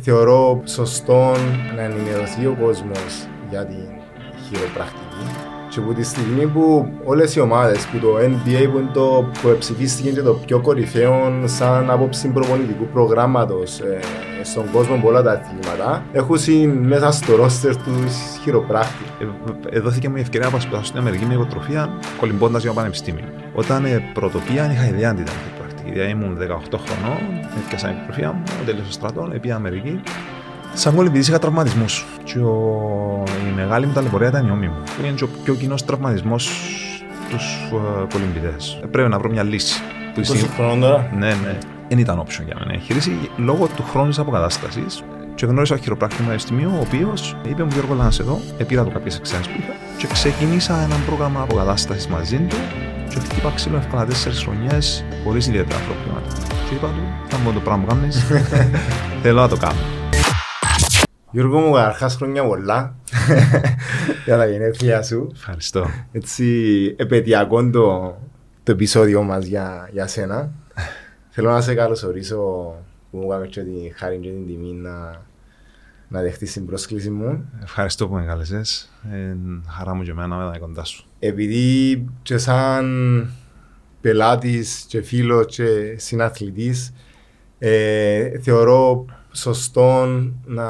Θεωρώ σωστό να ενημερωθεί ο κόσμος για την χειροπρακτική. Και από τη στιγμή που όλες οι ομάδες, που το NBA που είναι το που ψηφίστηκε και το πιο κορυφαίο σαν άποψη προπονητικού προγράμματος ε, στον κόσμο από όλα τα αθλήματα, έχουν μέσα στο ρόστερ τους χειροπράκτη. Ε, δόθηκε μου η ευκαιρία να σπουδάσω στην Αμερική με υποτροφία κολυμπώντας για το πανεπιστήμιο. Όταν ε, πρωτοπία είχα ιδέα αν ήταν χειροπρακτική. Δηλαδή ήμουν 18 χρονών, έφτιασα υποτροφία μου, τελείωσα στρατό, πήγα Αμερική Σαν κολυμπητής είχα τραυματισμούς. Και ο... η μεγάλη μου ταλαιπωρία ήταν η ώμη μου. Που είναι και ο πιο κοινός τραυματισμός στου uh, κολυμπητές. Πρέπει να βρω μια λύση. 20 χρόνων τώρα; Ναι, ναι. Δεν ήταν όψιο για μένα. Χειρίση λόγω του χρόνου τη αποκατάστασης. Και γνώρισα ένα χειροπράκτη μου Αριστημίου, ο οποίος είπε μου: Γιώργο, να εδώ. Επήρα το κάποιες εξάρε που είχα. Και ξεκίνησα ένα πρόγραμμα αποκατάστασης μαζί του. Και χτύπα ξύλο εύκολα 4 χρονιές χωρίς ιδιαίτερα προβλήματα. Και είπα του: Θα μου το πράγμα κάνεις. Θέλω να το κάνω. Γιώργο μου, αρχάς χρόνια πολλά για τα γενέθλια σου. Ευχαριστώ. Έτσι, επαιτειακό το, το επεισόδιο μας για, για σένα. Θέλω να σε καλωσορίσω που μου έκαμε και τη χάρη και την τιμή να, να δεχτείς την πρόσκληση μου. Ευχαριστώ που με κάλεσες. Ε, χαρά μου και εμένα να είμαι κοντά σου. Επειδή και σαν πελάτης και φίλος και συναθλητής ε, θεωρώ σωστό να,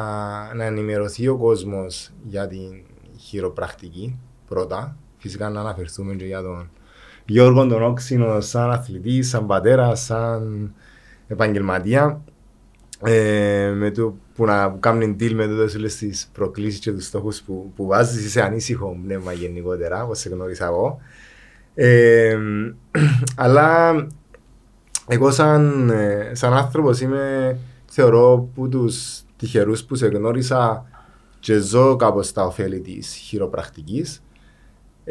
να ενημερωθεί ο κόσμος για την χειροπρακτική πρώτα. Φυσικά να αναφερθούμε και για τον Γιώργο τον Όξινο σαν αθλητή, σαν πατέρα, σαν επαγγελματία. Ε, με το που να κάνει deal με τούτες όλες τις προκλήσεις και τους στόχους που, που βάζεις είσαι ανήσυχο πνεύμα γενικότερα, όπως σε γνώρισα εγώ. Ε, αλλά εγώ σαν, ε, σαν άνθρωπος είμαι θεωρώ που τους τυχερούς που σε γνώρισα και ζω κάπως τα ωφέλη της χειροπρακτικής.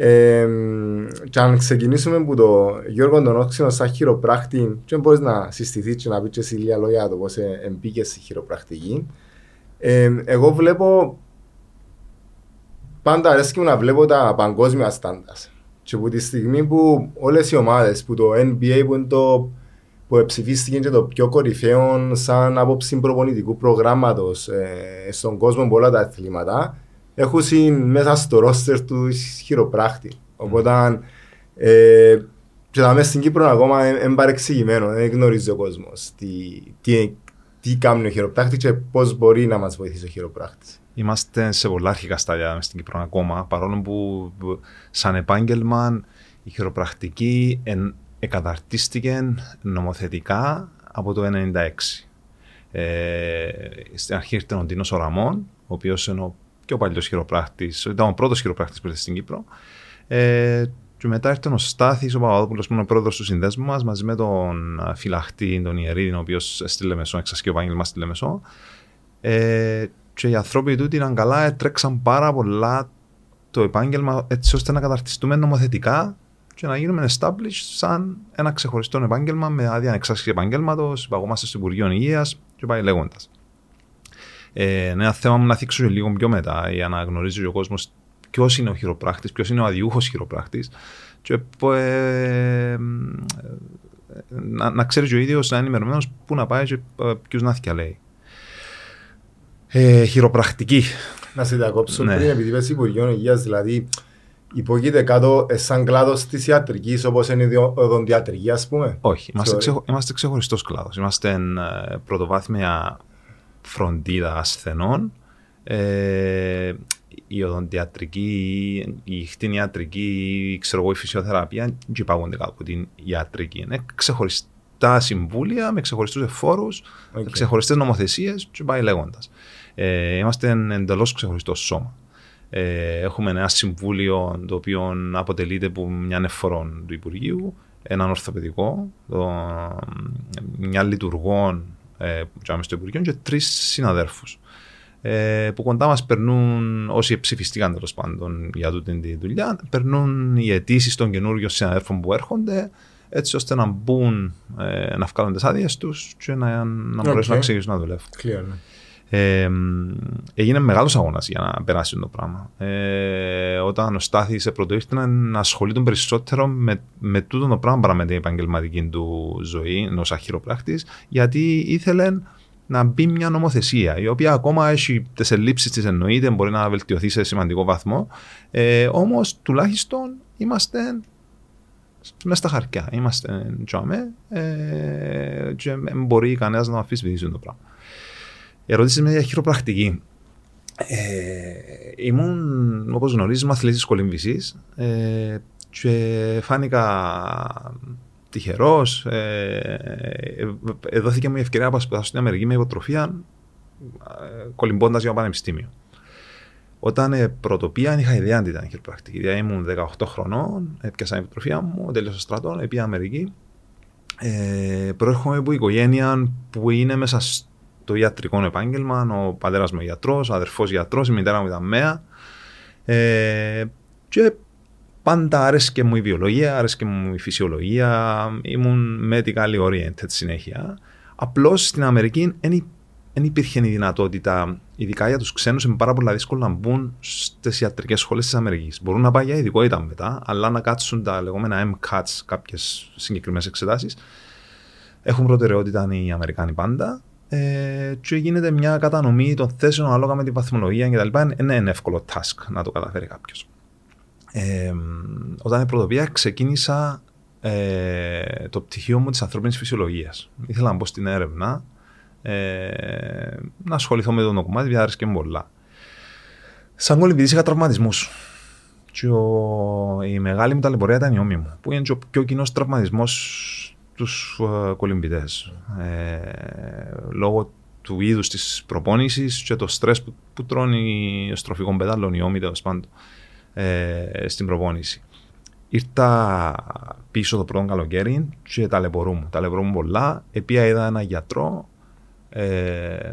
Ε, και αν ξεκινήσουμε από το Γιώργο τον Όξινο σαν χειροπράκτη και μπορείς να συστηθείς και να πεις και σε λίγα λόγια το πώς εμπήκες στη χειροπρακτική ε, εγώ βλέπω πάντα αρέσκει μου να βλέπω τα παγκόσμια στάντα. και από τη στιγμή που όλες οι ομάδες που το NBA που είναι το που ψηφίστηκε και το πιο κορυφαίο σαν άποψη προπονητικού προγράμματος ε, στον κόσμο από όλα τα αθλήματα, έχουν μέσα στο ρόστερ του χειροπράκτη. Οπότε, ε, και θα στην Κύπρο ακόμα είναι παρεξηγημένο, δεν γνωρίζει ο κόσμος τι, τι, τι κάνει ο χειροπράκτη και πώς μπορεί να μας βοηθήσει ο χειροπράκτη. Είμαστε σε πολλά αρχικά στάδια στην Κύπρο ακόμα, παρόλο που σαν επάγγελμα η χειροπρακτική εν, εκαταρτίστηκε νομοθετικά από το 1996. Ε, στην αρχή ήρθε ο Ντίνος Οραμών, ο οποίος είναι ο πιο παλιός χειροπράκτη, ήταν ο πρώτος χειροπράκτη που ήρθε στην Κύπρο. Ε, και μετά ήρθε ο Στάθης, ο Παπαδόπουλος, που είναι ο πρόεδρος του συνδέσμου μας, μαζί με τον φυλαχτή, τον Ιερίδη, ο οποίος στη Λεμεσό, εξασκεί ο επάγγελμα στη Λεμεσό. Ε, και οι άνθρωποι του ήταν καλά, τρέξαν πάρα πολλά το επάγγελμα έτσι ώστε να καταρτιστούμε νομοθετικά και να γίνουμε established σαν ένα ξεχωριστό επάγγελμα με άδεια ανεξάρτηση επαγγέλματος, υπαγόμαστε στο Υπουργείο Υγείας και πάει λέγοντας. Ε, ένα θέμα μου να θίξω λίγο πιο μετά για να γνωρίζει ο κόσμος ποιος είναι ο χειροπράκτη, ποιος είναι ο αδιούχος χειροπράκτη. Και ε, να, να ξέρει ο ίδιος να είναι ενημερωμένος πού να πάει και ε, ποιους να λέει. Ε, χειροπρακτική. Να σε διακόψω ναι. πριν, επειδή είπες Υπουργείο Υγείας, δηλαδή υπογείται κάτω σαν κλάδος της ιατρικής όπως είναι η οδοντιατρική, ας πούμε. Όχι, είμαστε, ξεχω... είμαστε ξεχωριστός κλάδος. Είμαστε ε, πρωτοβάθμια φροντίδα ασθενών. Ε, η οδοντιατρική, η χτινιατρική, ξέρω εγώ, η φυσιοθεραπεία δεν υπάγονται κάπου από την ιατρική. Είναι ξεχωριστά συμβούλια με ξεχωριστούς εφόρους, okay. ξεχωριστές νομοθεσίες και πάει λέγοντας. Ε, είμαστε εντελώς ξεχωριστό σώμα. Ε, έχουμε ένα συμβούλιο το οποίο αποτελείται από μια εφορών του Υπουργείου, έναν ορθοπαιδικό, το, μια λειτουργών ε, που στο Υπουργείο και τρεις συναδέρφους. Ε, που κοντά μας περνούν, όσοι ψηφιστήκαν τέλος πάντων για τούτη τη δουλειά, περνούν οι αιτήσεις των καινούριων συναδέρφων που έρχονται, έτσι ώστε να μπουν, ε, να βγάλουν τις άδειες τους και να, να μπορέσουν okay. να ξεκινήσουν να δουλεύουν. Clear, ναι. Ε, έγινε μεγάλος αγώνας για να περάσει το πράγμα. Ε, όταν ο Στάθη σε πρώτο ήρθε να ασχολείται περισσότερο με, με τούτο το πράγμα παρά με την επαγγελματική του ζωή ενός αχυροπράκτη, γιατί ήθελε να μπει μια νομοθεσία, η οποία ακόμα έχει τις ελλείψεις της εννοείται, μπορεί να βελτιωθεί σε σημαντικό βαθμό. Ε, Όμως τουλάχιστον είμαστε μέσα στα χαρτιά. Είμαστε τζάμε ε, και μπορεί κανένας να αφισβητήσει το πράγμα. Η ερώτηση είναι για χειροπρακτική. Ε, ήμουν, όπως γνωρίζεις, μαθητής της κολυμβησής ε, και φάνηκα τυχερός. Ε, ε, δόθηκε μου η ευκαιρία να πάω στην Αμερική με υποτροφία ε, κολυμπώντας για το πανεπιστήμιο. Όταν ε, πρωτοπία είχα ιδέα αν ήταν χειροπρακτική. Δηλαδή ήμουν 18 χρονών, έπιασα την υποτροφία μου, τελείωσα στρατό, πήγα Αμερική. Ε, προέρχομαι από οικογένεια που είναι μέσα στο ιατρικό επάγγελμα. Ο πατέρας μου γιατρός, ο αδερφός γιατρός, η μητέρα μου ήταν μέα. Ε, και πάντα άρεσε μου η βιολογία, άρεσε μου η φυσιολογία. Ήμουν medical oriented συνέχεια. Απλώς στην Αμερική δεν υπήρχε η δυνατότητα, ειδικά για τους ξένους, είναι πάρα πολύ δύσκολο να μπουν στις ιατρικές σχολές της Αμερικής. Μπορούν να πάει για ειδικότητα μετά, αλλά να κάτσουν τα λεγόμενα MCATs, κάποιες συγκεκριμένες εξετάσεις. Έχουν προτεραιότητα οι Αμερικάνοι πάντα. Ε, και γίνεται μια κατανομή των θέσεων ανάλογα με τη βαθμολογία κτλ. Είναι ένα εύκολο task να το καταφέρει κάποιος. Ε, όταν η πρωτοβία ξεκίνησα ε, το πτυχίο μου της ανθρώπινης φυσιολογίας. Ήθελα να μπω στην έρευνα ε, να ασχοληθώ με το κομμάτι, διάρκεια και πολλά. Σαν κολυμπητής είχα τραυματισμούς. Και ο, η μεγάλη μου ταλαιπωρία ήταν η όμοια μου, που είναι ο πιο κοινός τραυματισμός στου uh, κολυμπητές. Ε, λόγω του είδους της προπόνησης και το στρες που, που τρώνε στροφικών πεδάλων, οι όμοι τέλο πάντων, ε, στην προπόνηση. Ήρθα πίσω το πρώτο καλοκαίρι και ταλαιπωρούμαι. Ταλαιπωρούμαι πολλά. Επία είδα ένα γιατρό ε,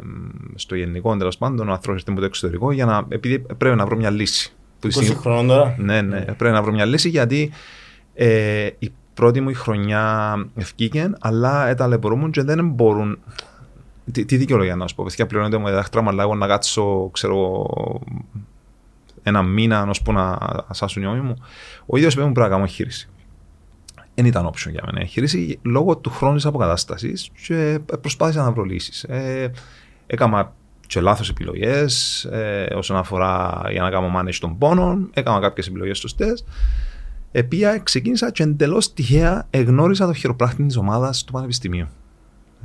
στο γενικό τέλος πάντων, ο άνθρωπος ήρθε από το εξωτερικό, για να, επειδή πρέπει να βρω μια λύση. 20 χρόνων τώρα. Ναι, ναι, πρέπει να βρω μια λύση γιατί ε, η πρώτη μου η χρονιά ευκήκε, αλλά ταλαιπωρούμουν και δεν μπορούν. Τι, τι δικαιολογία να σου πω, παιδιά, πληρώνεται μου δάχτρα, αλλά εγώ να κάτσω, ξέρω, ένα μήνα, να σου πω να ασάσουν οι ώμοι μου. Ο ίδιος πρέπει να κάνω εγχείρηση δεν ήταν option για μένα εγχείρηση λόγω του χρόνου της αποκατάστασης και προσπάθησα να βρω λύσεις. Ε, έκανα και λάθος επιλογές ε, όσον αφορά για να κάνω manage των πόνων, έκανα κάποιες επιλογές σωστέ. Επία ξεκίνησα και εντελώς τυχαία εγνώρισα το χειροπράκτη της ομάδας του Πανεπιστημίου.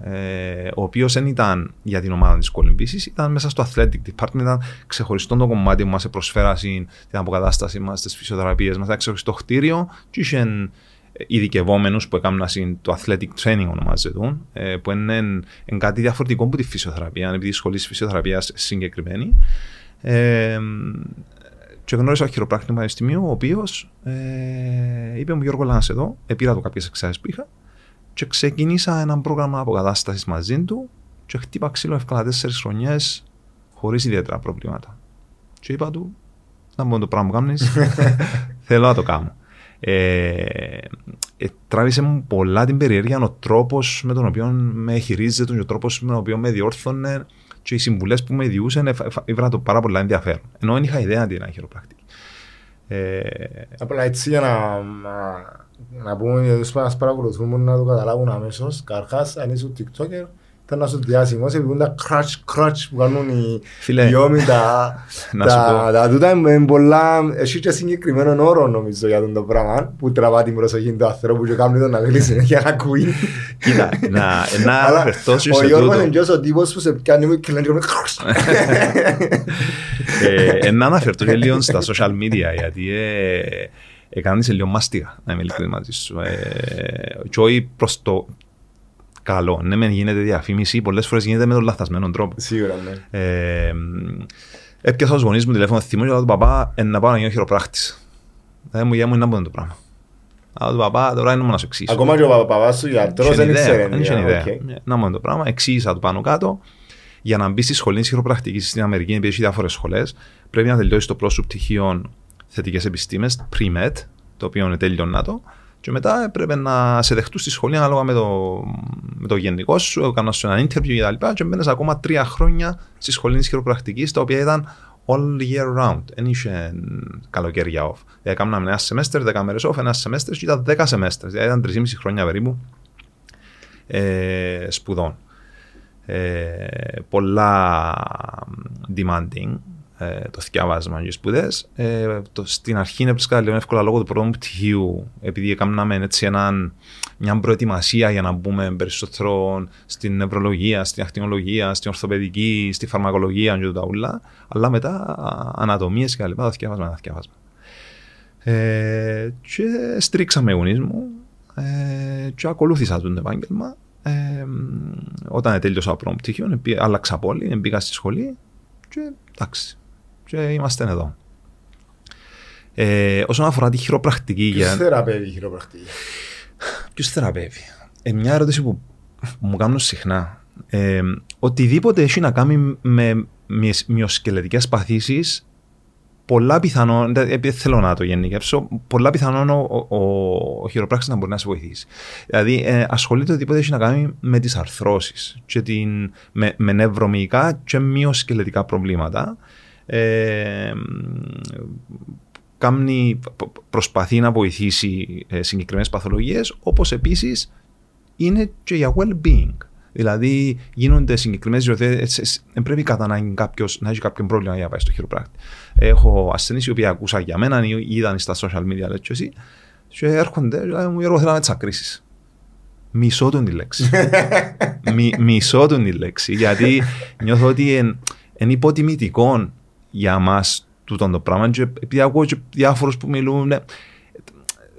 Ε, ο οποίος δεν ήταν για την ομάδα της κολυμπήσης, ήταν μέσα στο athletic department, ήταν ξεχωριστό το κομμάτι που μας προσφέρασε την αποκατάσταση μας, τις φυσιοθεραπείες μας, ήταν ξεχωριστό κτίριο, και είχε ειδικευόμενους που έκαναν το athletic training ονομάζεται, ε, που είναι, είναι κάτι διαφορετικό από τη φυσιοθεραπεία, επειδή η σχολή φυσιοθεραπείας συγκεκριμένη. Ε, και γνώρισα ο χειροπράκτη του Πανεπιστημίου, ο οποίος ε, είπε μου Γιώργο Λάνας εδώ, επήρα του κάποιες εξάρτησει που είχα και ξεκίνησα ένα πρόγραμμα αποκατάστασης μαζί του και χτύπα ξύλο εύκολα τέσσερις χρονιές χωρίς ιδιαίτερα προβλήματα. Και είπα του, να μπορώ το πράγμα που κάνεις, θέλω να το κάνω. Ε, ε, τράβησε μου πολλά την περιέργεια ο τρόπος με τον οποίο με χειρίζεται, ο τρόπος με τον οποίο με διόρθωνε και οι συμβουλές που με διούσαν ήβρα το πάρα πολλά ενδιαφέρον. Ενώ δεν είχα ιδέα τι είναι χειροπρακτική. Ε, Απλά έτσι για να, να, να πούμε για τους που παρακολουθούν να το καταλάβουν αμέσως. Καρχάς, αν είσαι TikToker, ήταν να σου διάσημος, επειδή τα crutch crutch που κάνουν οι, οι ώμοι, τα, τα, τα τούτα είναι πολλά, έχει και συγκεκριμένο όρο νομίζω για τον το πράγμα, που τραβά την προσοχή του ανθρώπου και κάνει τον να θέλει συνέχεια να ακούει. Κοίτα, να αναφερθώ σε τούτο. Ο Γιώργος είναι και ο τύπος που σε πιάνει και λένε ε, Να αναφερθώ και λίγο στα social media, γιατί έκανες λίγο μάστιγα, να είμαι ειλικρινή μαζί σου. Ε, και όχι προς το καλό. Ναι, μεν γίνεται διαφήμιση, πολλές φορές γίνεται με τον λαθασμένο τρόπο. Σίγουρα, ναι. Ε, έπιασα του γονείς μου τηλέφωνο θυμό και λέω του παπά να πάω να γίνω χειροπράκτη. Δεν μου γέμου να μπω το πράγμα. Αλλά του παπά τώρα είναι μόνο να σου εξήσω. Ακόμα και ο παπά σου γιατρό δεν ήξερε. Δεν είχε ιδέα. Να μου το πράγμα, εξήγησα του πάνω κάτω. Για να μπει στη σχολή χειροπρακτική στην Αμερική, επειδή έχει διάφορες σχολές, πρέπει να τελειώσει το πρόσωπο πτυχίο θετικές επιστήμες, pre-med, το οποίο είναι τέλειο το, και μετά έπρεπε να σε δεχτούν στη σχολή ανάλογα με το, με το γενικό σου, έκανα σου ένα interview και τα λοιπά και μπαίνεις ακόμα τρία χρόνια στη σχολή της χειροπρακτικής τα οποία ήταν all year round. Δεν είχε καλοκαίρια off. Δηλαδή έκαναμε ένα semester, δέκα μέρες off, ένα semester και ήταν δέκα semester. Δηλαδή ήταν τρεις χρόνια περίπου ε, σπουδών. ε, πολλά demanding ε, το θυκιάβασμα και σπουδές. Ε, στην αρχή έβρισκα λίγο εύκολα λόγω του πρώτου πτυχίου, επειδή έκαναμε έτσι έναν, μια προετοιμασία για να μπούμε περισσότερο στην νευρολογία, στην ακτινολογία, στην ορθοπαιδική, στη φαρμακολογία και τα ούλα. Αλλά μετά ανατομίες και τα λοιπά, τα θυκιάβασμα, τα θυκιάβασμα. Ε, και στρίξαμε γονείς ε, και ακολούθησα το επάγγελμα. Ε, όταν τέλειωσα πρώτο πτυχίο, άλλαξα πόλη, μπήκα στη σχολή και εντάξει, και είμαστε εδώ. Ε, όσον αφορά τη χειροπρακτική. Ποιος για... θεραπεύει η χειροπρακτική; Ποιος θεραπεύει; Ε, μια ερώτηση που μου κάνουν συχνά. Ε, οτιδήποτε έχει να κάνει με μυοσκελετικές παθήσεις πολλά πιθανόν, επειδή θέλω να το γενικεύσω, πολλά πιθανόν ο, ο, ο χειροπράξης να μπορεί να σε βοηθήσει. Δηλαδή, ε, ασχολείται οτιδήποτε έχει να κάνει με τις αρθρώσεις, με, με νευρομυϊκά και μυοσκελετικά προβλήματα ε, προσπαθεί να βοηθήσει ε, συγκεκριμένες παθολογίες, όπως επίσης είναι και για well-being. Δηλαδή γίνονται συγκεκριμένες διορθώσει. Δεν πρέπει κατά ανάγκη κάποιος να έχει κάποιο πρόβλημα για να πάει στο χειροπράκτη. Έχω ασθενείς οι οποίοι ακούσα για μένα ή είδαν στα social media, λέει εσύ, και έρχονται, λέει μου, εγώ θέλω να τσακρίσει. Μισό τον τη λέξη. μισό τον τη λέξη. Γιατί νιώθω ότι είναι υποτιμητικό για μας τούτο το πράγμα. Και επειδή ακούω και διάφορους που μιλούν. Ναι,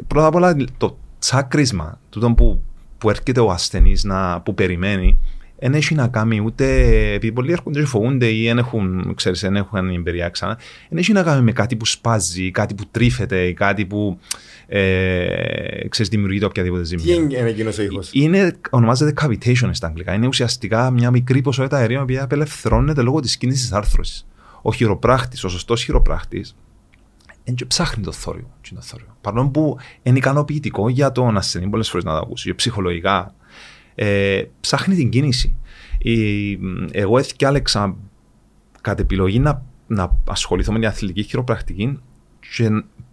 πρώτα απ' όλα το τσάκρισμα, τούτο που, που έρχεται ο ασθενής που περιμένει, δεν έχει να κάνει ούτε. Επειδή πολλοί έρχονται και φοβούνται ή δεν έχουν, ξέρεις, δεν έχουν εμπειρία ξανά, δεν έχει να κάνει με κάτι που σπάζει, κάτι που τρίφεται, ή κάτι που ε, ξέρεις, δημιουργείται οποιαδήποτε ζημιά. Τι είναι εκείνος ο ήχος; Είναι, ονομάζεται cavitation στα αγγλικά. Είναι ουσιαστικά μια μικρή ποσότητα αερίων που απελευθερώνεται λόγω της κίνησης τη άρθρωσης ο χειροπράχτης, ο σωστός χειροπράχτης, δεν ψάχνει το θόριο. Το θόριο. Παρόλο που είναι ικανοποιητικό για τον ασθενή πολλές φορές να το ακούσει, για ψυχολογικά, ε, ψάχνει την κίνηση. Η, εγώ έθικα κατ' επιλογή να, να ασχοληθώ με την αθλητική χειροπρακτική και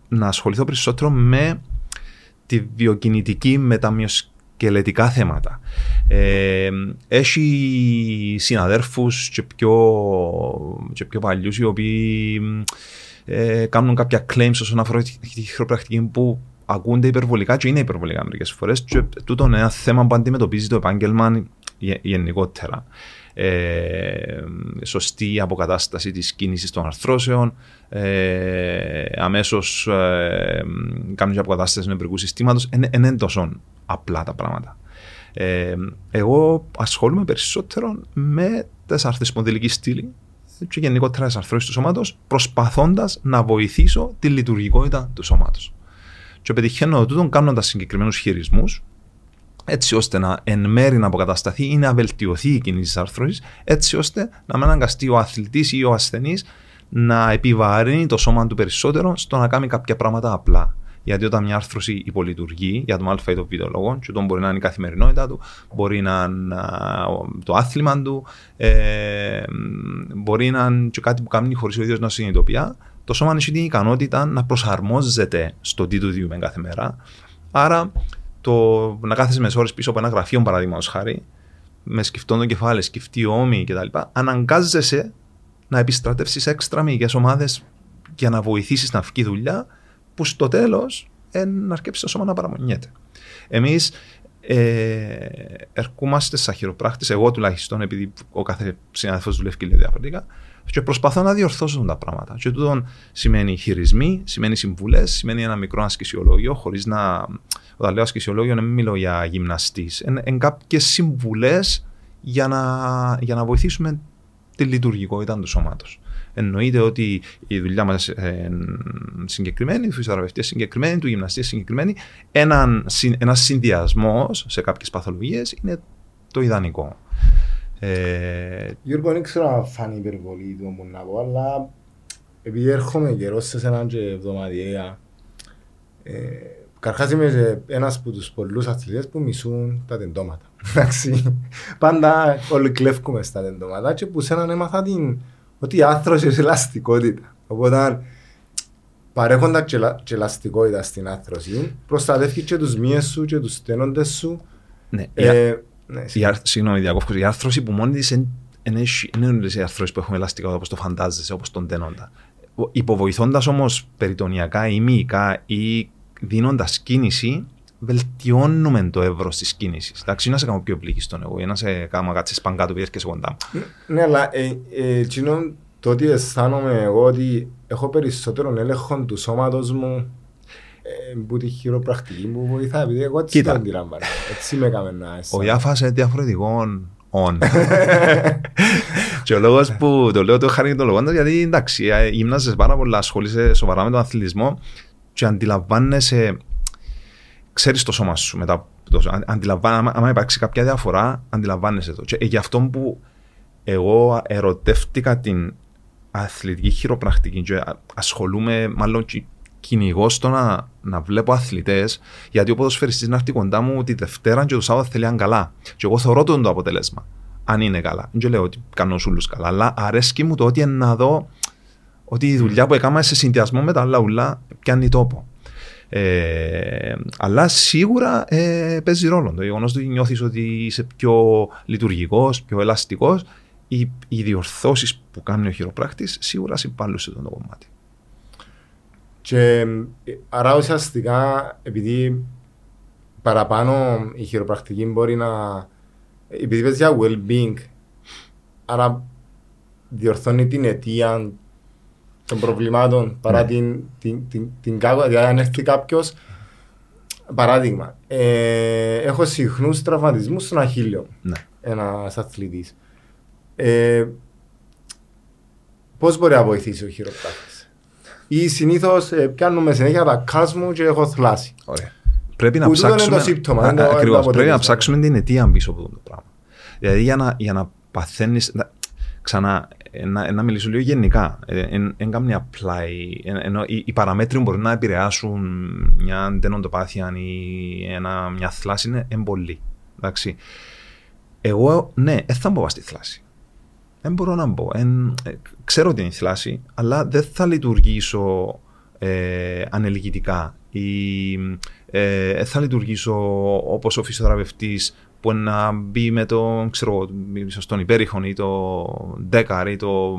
να ασχοληθώ περισσότερο με τη βιοκινητική, με τα σκελετικά θέματα. Ε, έχει συναδέρφους και πιο, και πιο παλιούς οι οποίοι ε, κάνουν κάποια claims όσον αφορά τη χειροπρακτική που ακούνται υπερβολικά και είναι υπερβολικά μερικές φορές. Και τούτο είναι ένα θέμα που αντιμετωπίζει το επάγγελμα γενικότερα. Ε, σωστή αποκατάσταση της κίνησης των αρθρώσεων, ε, αμέσως ε, κάνουν και αποκατάσταση του νευρικού συστήματος, δεν είναι τόσο απλά τα πράγματα. Ε, εγώ ασχολούμαι περισσότερο με τι αρθροσπονδυλική στήλη και γενικότερα τις αρθρώσεις του σώματος, προσπαθώντας να βοηθήσω τη λειτουργικότητα του σώματος. Και πετυχαίνω τούτο κάνοντας συγκεκριμένους χειρισμούς, έτσι ώστε να εν μέρει να αποκατασταθεί ή να βελτιωθεί η κίνηση της άρθρωσης, έτσι ώστε να μην αναγκαστεί ο αθλητής ή ο ασθενής να επιβαρύνει το σώμα του περισσότερο στο να κάνει κάποια πράγματα απλά. Γιατί όταν μια άρθρωση υπολειτουργεί για τον Α ή τον Β λόγο, και τον μπορεί να είναι η καθημερινότητα του, μπορεί να είναι το άθλημα του, ε, μπορεί να είναι και κάτι που κάνει χωρίς ο ίδιος να συνειδητοποιεί, το σώμα έχει την ικανότητα να προσαρμόζεται στο τι του διούμε κάθε μέρα. Άρα, το να κάθεσαι μες ώρες πίσω από ένα γραφείο, παραδείγματος χάρη, με σκεφτόν το κεφάλι, σκεφτεί όμοι κτλ., αναγκάζεσαι να επιστρατεύσεις έξτρα μυϊκέ ομάδες για να βοηθήσεις να βγει δουλειά που στο τέλος να αρκέψει το σώμα να παραμονιέται. Εμείς ε, ερχόμαστε σαν χειροπράκτη, εγώ τουλάχιστον, επειδή ο κάθε συνάδελφος δουλεύει και λέει διαφορετικά, και προσπαθώ να διορθώσω τα πράγματα. Και τούτο σημαίνει χειρισμοί, σημαίνει συμβουλές, σημαίνει ένα μικρό ασκησιολόγιο, χωρίς να. Όταν λέω ασκησιολόγιο, δεν μιλώ για γυμναστής. Είναι κάποιες συμβουλές για να, για να βοηθήσουμε τη λειτουργικότητα του σώματος. Εννοείται ότι η δουλειά μας είναι συγκεκριμένη, η φυσιοθεραπευτή συγκεκριμένη, του γυμναστή συγκεκριμένη. Ένα ένας συνδυασμός σε κάποιες παθολογίες είναι το ιδανικό. Ε... Γιώργο, δεν ξέρω αν φάνει υπερβολή του μου να πω, αλλά επειδή έρχομαι καιρός σε έναν και εβδομαδιαία, ε, Καρχάς είμαι ένας από τους πολλούς αθλητές που μισούν τα τεντώματα. Πάντα όλοι κλέφκουμε στα τεντώματα και που σέναν έμαθα την ότι η άρθρωση είναι ελαστικότητα. Οπότε παρέχοντας και ελαστικότητα στην άρθρωση, προστατεύει και τους μύες σου και τους στένοντες σου. Ναι, ε, Ναι, Η, αρ- συγγνώμη, διακόφω. Η άρθρωση που μόνη της δεν είναι όλες οι αρθρώσεις που έχουμε ελαστικά όπως το φαντάζεσαι, όπως τον τένοντα. Υποβοηθώντας όμως περιτονιακά ή μυϊκά ή δίνοντας κίνηση, βελτιώνουμε το εύρος της κίνησης. Εντάξει, να σε κάνω πιο πλήκιστον εγώ, ή να σε κάνω κάτι σπαγκάτο που έρχεσαι κοντά μου. Ναι, αλλά ε, ε, εκείνο το ότι αισθάνομαι εγώ ότι έχω περισσότερο έλεγχο του σώματος μου ε, που τη χειροπρακτική μου βοηθάει, επειδή εγώ έτσι Κοίτα. το αντιλαμβάνω. Έτσι με έκαμε να Ο αισθάνομαι. Ιάφα είναι διαφορετικό on. και ο λόγος που το λέω το χαρακτηριστικό γιατί εντάξει, ε, γυμνάζεσαι πάρα πολλά, ασχολείσαι σοβαρά με τον αθλητισμό και αντιλαμβάνεσαι, ξέρεις το σώμα σου μετά. από το- αν- Αντιλαμβάνεσαι, άμα- άμα υπάρξει κάποια διαφορά, αντιλαμβάνεσαι το. Και ε, γι' αυτό που εγώ ερωτεύτηκα την αθλητική χειροπρακτική και α- ασχολούμαι μάλλον και κυνηγώ στο να, να βλέπω αθλητές, γιατί ο ποδοσφαιριστής να έρθει κοντά μου τη Δευτέρα και το Σάββατο θέλει να είναι καλά. Και εγώ θεωρώ το, το αποτέλεσμα. Αν είναι καλά. Δεν λέω ότι κάνω σούλου καλά, αλλά αρέσκει μου το ότι είναι να δω ότι η δουλειά που έκανα σε συνδυασμό με τα άλλα ουλά πιάνει τόπο. Ε, αλλά σίγουρα ε, παίζει ρόλο το γεγονός ότι νιώθεις ότι είσαι πιο λειτουργικός, πιο ελαστικός. Οι, οι διορθώσεις που κάνει ο χειροπράκτη σίγουρα συμβάλλουν σε αυτό το κομμάτι. Και ε, άρα ουσιαστικά επειδή παραπάνω η χειροπρακτική μπορεί να. Επειδή πες για well-being, άρα διορθώνει την αιτία των προβλημάτων παρά Ναι. την, την, την, την κάκο. Δηλαδή, αν έρθει κάποιος, παράδειγμα, ε, έχω συχνούς τραυματισμούς στον αχίλιο Ναι. ένας αθλητής. Ε, Πώς μπορεί να βοηθήσει ο χειροπράκτη, ή συνήθως ε, πιάνουμε συνέχεια τα κάσμου και έχω θλάσει. Ωραία. Πρέπει να Που τούτο είναι ψάξουμε. το σύμπτωμα, Α, είναι το- ακριβώς. είναι το Πρέπει να αποτέλεσμα. ψάξουμε την αιτία πίσω από αυτό το πράγμα. Δηλαδή για να, για να παθαίνει. Ξανά, ε, να, ε, να μιλήσω λίγο γενικά. Δεν κάνει απλά. η- ε, ενώ οι, οι παραμέτροι που μπορεί να επηρεάσουν μια αντενοντοπάθεια ή ένα, μια θλάση είναι εμπολή. Εντάξει. Εγώ, ναι, δεν θα μπω στη θλάση. Δεν μπορώ να μπω. Εν, ε, ξέρω ότι είναι η θλάση, αλλά δεν θα λειτουργήσω ε, ανελγητικά ή ε, δεν θα λειτουργήσω όπως ο φυσιοθεραπευτής που να μπει με το, ξέρω, εγώ, ίσως τον υπέρηχον ή το δέκαρ ή το,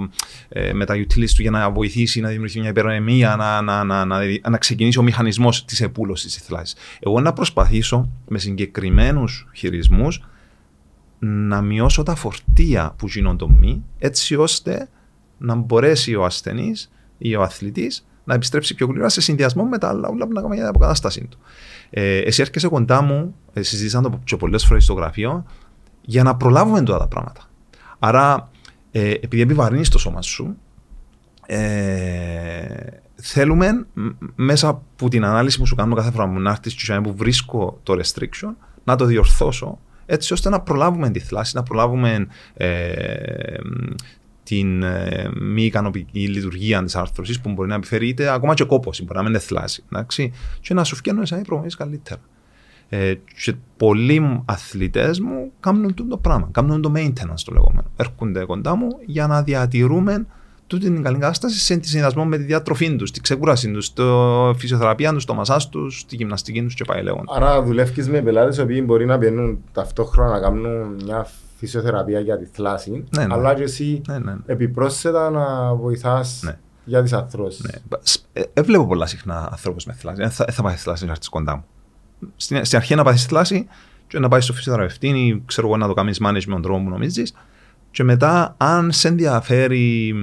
ε, με τα utilities του για να βοηθήσει να δημιουργήσει μια υπερονεμία, να, να, να, να, να ξεκινήσει ο μηχανισμός της επούλωσης της θλάσης. Εγώ να προσπαθήσω με συγκεκριμένους χειρισμούς να μειώσω τα φορτία που γίνονται μη, έτσι ώστε να μπορέσει ο ασθενής ή ο αθλητής να επιστρέψει πιο γρήγορα σε συνδυασμό με τα άλλα όλα που να κάνει για την αποκατάστασή του. Ε, εσύ έρχεσαι κοντά μου, ε, συζήτησαν το και πολλές φορές στο γραφείο, για να προλάβουμε τώρα τα πράγματα. Άρα, ε, επειδή επιβαρύνεις το σώμα σου, ε, θέλουμε μ- μέσα από την ανάλυση που σου κάνω κάθε φορά που να έρθεις και που βρίσκω το restriction να το διορθώσω έτσι ώστε να προλάβουμε τη θλάση, να προλάβουμε ε, την ε, μη ικανοποιητική λειτουργία της άρθρωσης που μπορεί να επιφέρει είτε ακόμα και κόπωση, μπορεί να μην είναι θλάση. Εντάξει, και να σου φτιάχνουν σαν προμηθείε καλύτερα. Ε, και πολλοί αθλητές μου κάνουν το πράγμα, κάνουν το maintenance το λεγόμενο. Έρχονται κοντά μου για να διατηρούμε τούτη την καλή κατάσταση σε συνδυασμό με τη διατροφή τους, τη ξεκούραση τους, τη φυσιοθεραπεία τους, το μασά τους, τη γυμναστική τους και πάει λέγοντα. Άρα δουλεύει με πελάτες οι οποίοι μπορεί να πηγαίνουν ταυτόχρονα να κάνουν μια φυσιοθεραπεία για τη θλάση, Ναι, ναι. αλλά και εσύ Ναι, ναι. επιπρόσθετα να βοηθάς Ναι. για τις αρθρώσεις. Ναι. Ε, ε, βλέπω πολλά συχνά ανθρώπους με θλάση. Δεν θα, δεν θα πάθεις θλάση να έρθεις κοντά μου. Στην, στην αρχή να πάθεις θλάση και να πάεις στο φυσιοθεραπευτή ή ξέρω εγώ να το κάνεις manage με τον τρόπο που νομίζεις. Και μετά, αν σε ενδιαφέρει,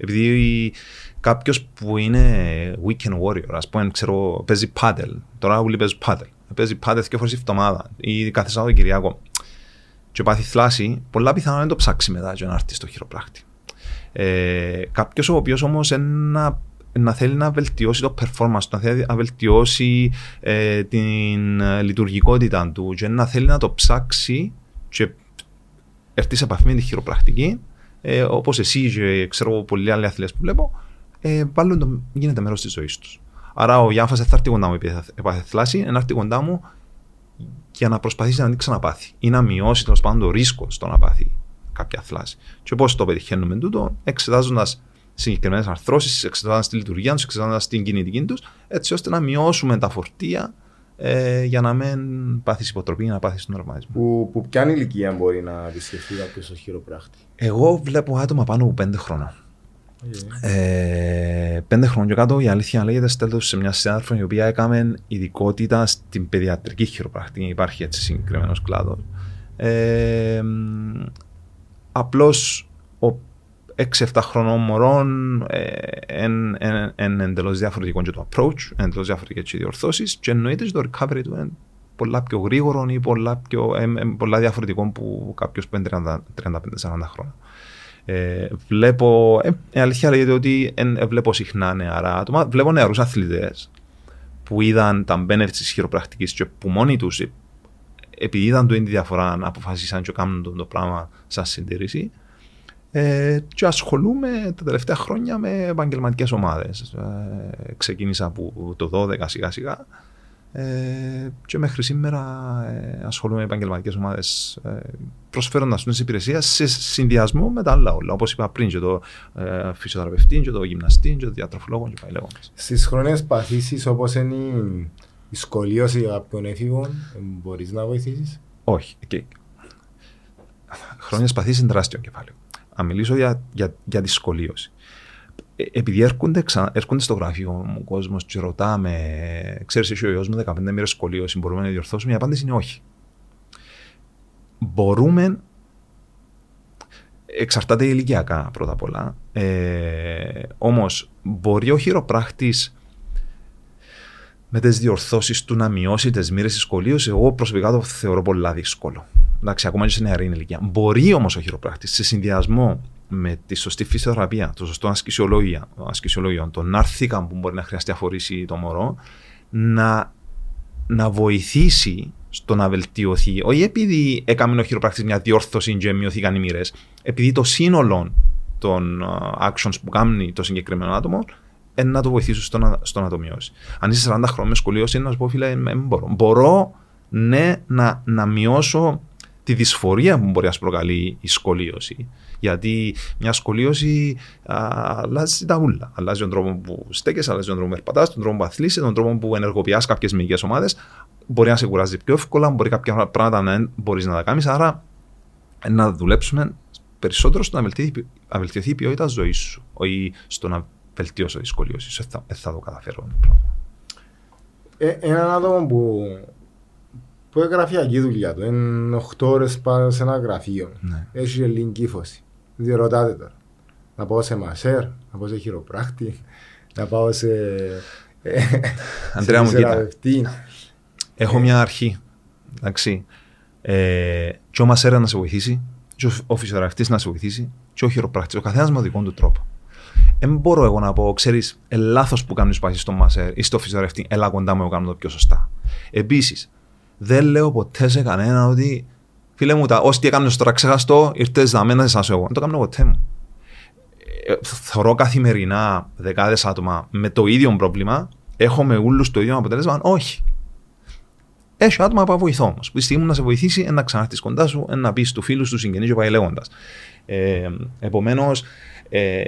επειδή κάποιος που είναι weekend warrior, ας πούμε, ξέρω, παίζει paddle. Τώρα όλοι παίζουν paddle. Παίζει paddle δύο φορέ τη βδομάδα ή κάθε Σαββατοκυριακό. Και πάθει θλάση, πολλά πιθανό να το ψάξει μετά και να έρθει στο χειροπράκτη. Ε, Κάποιος ο οποίος όμως να, να θέλει να βελτιώσει το performance του, να θέλει να βελτιώσει ε, την ε, λειτουργικότητα του και να θέλει να το ψάξει και έρθει σε επαφή με τη χειροπρακτική, ε, όπως εσύ και ξέρω εγώ, πολλοί άλλοι αθλητές που βλέπω, ε, βάλουν το, γίνεται μέρος της ζωής τους. Άρα ο Γιάνφα δεν θα έρθει κοντά μου επειδή θα έπαθε θλάση, να έρθει κοντά μου για να προσπαθήσει να μην ξαναπάθει ή να μειώσει τέλος πάντων το ρίσκο στο να πάθει κάποια θλάση. Και πώ το πετυχαίνουμε τούτο, εξετάζοντας συγκεκριμένες αρθρώσεις, εξετάζοντας τη λειτουργία τους, εξετάζοντας την κινητική τους, έτσι ώστε να μειώσουμε τα φορτία ε, για να μην πάθεις υποτροπή, να πάθεις τον τραυματισμό. Που, που ποια ηλικία μπορεί να επισκεφθεί κάποιος ως χειροπράκτη. Εγώ βλέπω άτομα πάνω από πέντε χρόνια. Ε, πέντε χρόνια κάτω η αλήθεια λέγεται στέλνω σε μια συνάδελφο η οποία έκαμε ειδικότητα στην παιδιατρική χειροπρακτική. Υπάρχει έτσι συγκεκριμένος κλάδος. Ε, Απλώς ο 6-7 χρονών μωρών είναι εντελώς διαφορετικό και το approach, εντελώς διαφορετικές οι διορθώσεις και εννοείται το recovery του είναι πολλά πιο γρήγορο ή πολλά, πιο, ε, ε, πολλά διαφορετικό που κάποιος που είναι 35-40 χρόνια. Ε, βλέπω, ε, η αλήθεια λέγεται ότι ε, βλέπω συχνά νεαρά άτομα, βλέπω νεαρούς αθλητές που είδαν τα benefits της χειροπρακτικής και που μόνοι τους επειδή είδαν το ίδιο διαφορά να αποφασίσαν και κάνουν το, το πράγμα σαν συντήρηση ε, και ασχολούμαι τα τελευταία χρόνια με επαγγελματικές ομάδες. Ε, ξεκίνησα από το 12 σιγά σιγά ε, και μέχρι σήμερα ε, ασχολούμαι με επαγγελματικές ομάδες ε, προσφέροντας τις υπηρεσίες σε συνδυασμό με τα άλλα όλα. Όπως είπα πριν, και το ε, φυσιοθεραπευτή, και το γυμναστή, και το διατροφολόγο, και πάει λέγοντας. Στις χρόνιες παθήσεις όπως είναι η σχολείωση κάποιων έφηβων, μπορείς να βοηθήσεις; Όχι. Okay. Χρόνια παθήσεις είναι τεράστιο κεφάλαιο. Αν μιλήσω για, για, για τη σχολείωση. Ε, επειδή έρχονται, ξα... έρχονται στο γραφείο μου ο κόσμος και ρωτάμε, ξέρεις, εσύ ο γιος μου 15 μέρες σχολείωση, μπορούμε να διορθώσουμε; Η απάντηση είναι όχι. Μπορούμε. Εξαρτάται ηλικιακά πρώτα απ' όλα. Ε, Όμως, μπορεί ο χειροπράχτης με τις διορθώσεις του να μειώσει τις μοίρες της σχολείωσης, εγώ προσωπικά το θεωρώ πολύ δύσκολο. Εντάξει, ακόμα και σε νεαρή ηλικία. Μπορεί όμως ο χειροπράκτη σε συνδυασμό με τη σωστή φυσιοθεραπεία, το σωστό ασκησιολόγιο, τον άρθικα που μπορεί να χρειαστεί αφορήσει το μωρό, να, να βοηθήσει στο να βελτιωθεί. Όχι επειδή έκαμε ο χειροπράκτη μια διόρθωση και μειωθήκαν οι μοίρες, επειδή το σύνολο των actions που κάνει το συγκεκριμένο άτομο να το βοηθήσω στο να, στο να το μειώσει. Αν είσαι 40 χρόνια με σχολείωσης, να σου πω, φίλε, δεν μπορώ. Μπορώ, ναι, να, να μειώσω τη δυσφορία που μπορεί να σου προκαλεί η σχολείωση. Γιατί μια σχολείωση αλλάζει τα ούλα. Αλλάζει τον τρόπο που στέκεσαι, αλλάζει τον τρόπο που περπατάς, τον τρόπο που αθλείσαι, τον τρόπο που ενεργοποιεί κάποιες μυϊκές ομάδες. Μπορεί να σε κουράζει πιο εύκολα, μπορεί κάποια πράγματα να μπορείς να τα κάνεις. Άρα να δουλέψουμε περισσότερο στο να βελτιωθεί, να βελτιωθεί η ποιότητα ζωής σου. Όχι στο να βελτιώσω τη σχολείωση. Δεν θα, θα το καταφέρω. Ε, έναν άτομο που που έχει γραφειακή δουλειά του. Είναι 8 ώρες πάνω σε ένα γραφείο. Ναι. Έχει ελληνική ύφωση. Διερωτάτε τώρα. Να πάω σε μασέρ, να πάω σε χειροπράκτη, να πάω σε. Ε, Αντρέα μου, κοίτα. Έχω μια αρχή. Εντάξει. Ε, και ο μασέρας να σε βοηθήσει, και ο φυσιογραφητή να σε βοηθήσει, και ο χειροπράκτη. Ο καθένας με δικό του τρόπο. Δεν μπορώ εγώ να πω, ξέρεις, ε, λάθος που κάνεις πάσει στο μασέρ ή στο φυσιογραφητή, έλα κοντά μου, εγώ κάνω το πιο σωστά. Επίσης, δεν λέω ποτέ σε κανένα ότι φίλε μου, τα όσοι έκανες τώρα ξεχαστό, ήρθες να μένεις σας εγώ. Δεν το κάνω ποτέ μου. Ε, θωρώ καθημερινά δεκάδες άτομα με το ίδιο πρόβλημα, έχω με όλους το ίδιο αποτέλεσμα. Όχι. Έχει άτομα που βοηθώ όμως. Που τη στιγμή να σε βοηθήσει, να ξανάρθεις κοντά σου, να πεις του φίλους, τους συγγενείς, και πάει λέγοντας. Ε, Επομένως, ε,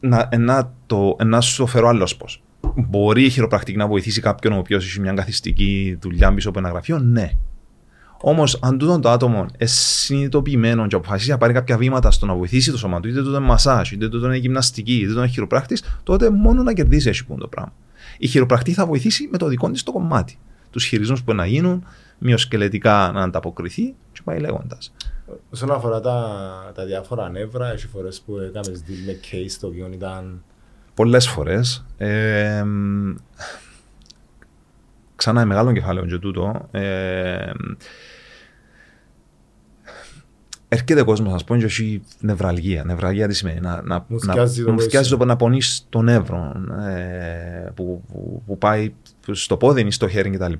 να, να, το, να σου φέρω άλλος πώς. Μπορεί η χειροπρακτική να βοηθήσει κάποιον ο οποίος έχει μια καθιστική δουλειά πίσω από ένα γραφείο, ναι. Όμως, αν τούτο το άτομο είναι συνειδητοποιημένο και αποφασίσει να πάρει κάποια βήματα στο να βοηθήσει το σώμα του, είτε τούτο είναι μασάζ, είτε τούτο είναι γυμναστική, είτε τούτο είναι χειροπράκτη, τότε μόνο να κερδίσει έχει το πράγμα. Η χειροπρακτή θα βοηθήσει με το δικό της το κομμάτι. Τους χειρισμούς που να γίνουν, μειοσκελετικά να ανταποκριθεί και πάει λέγοντας. Όσον αφορά τα, τα διάφορα νεύρα, έχει φορές που έκαμε με case το οποίο ήταν Πολλές φορές. Ε, ξανά είναι μεγάλο κεφάλαιο και τούτο. Ε, έρχεται κόσμος να πω και έχει νευραλγία. Νευραλγία τι σημαίνει, να, να, να, το, να πονείς το νεύρο ε, που, που, που, πάει στο πόδι ή στο χέρι κτλ.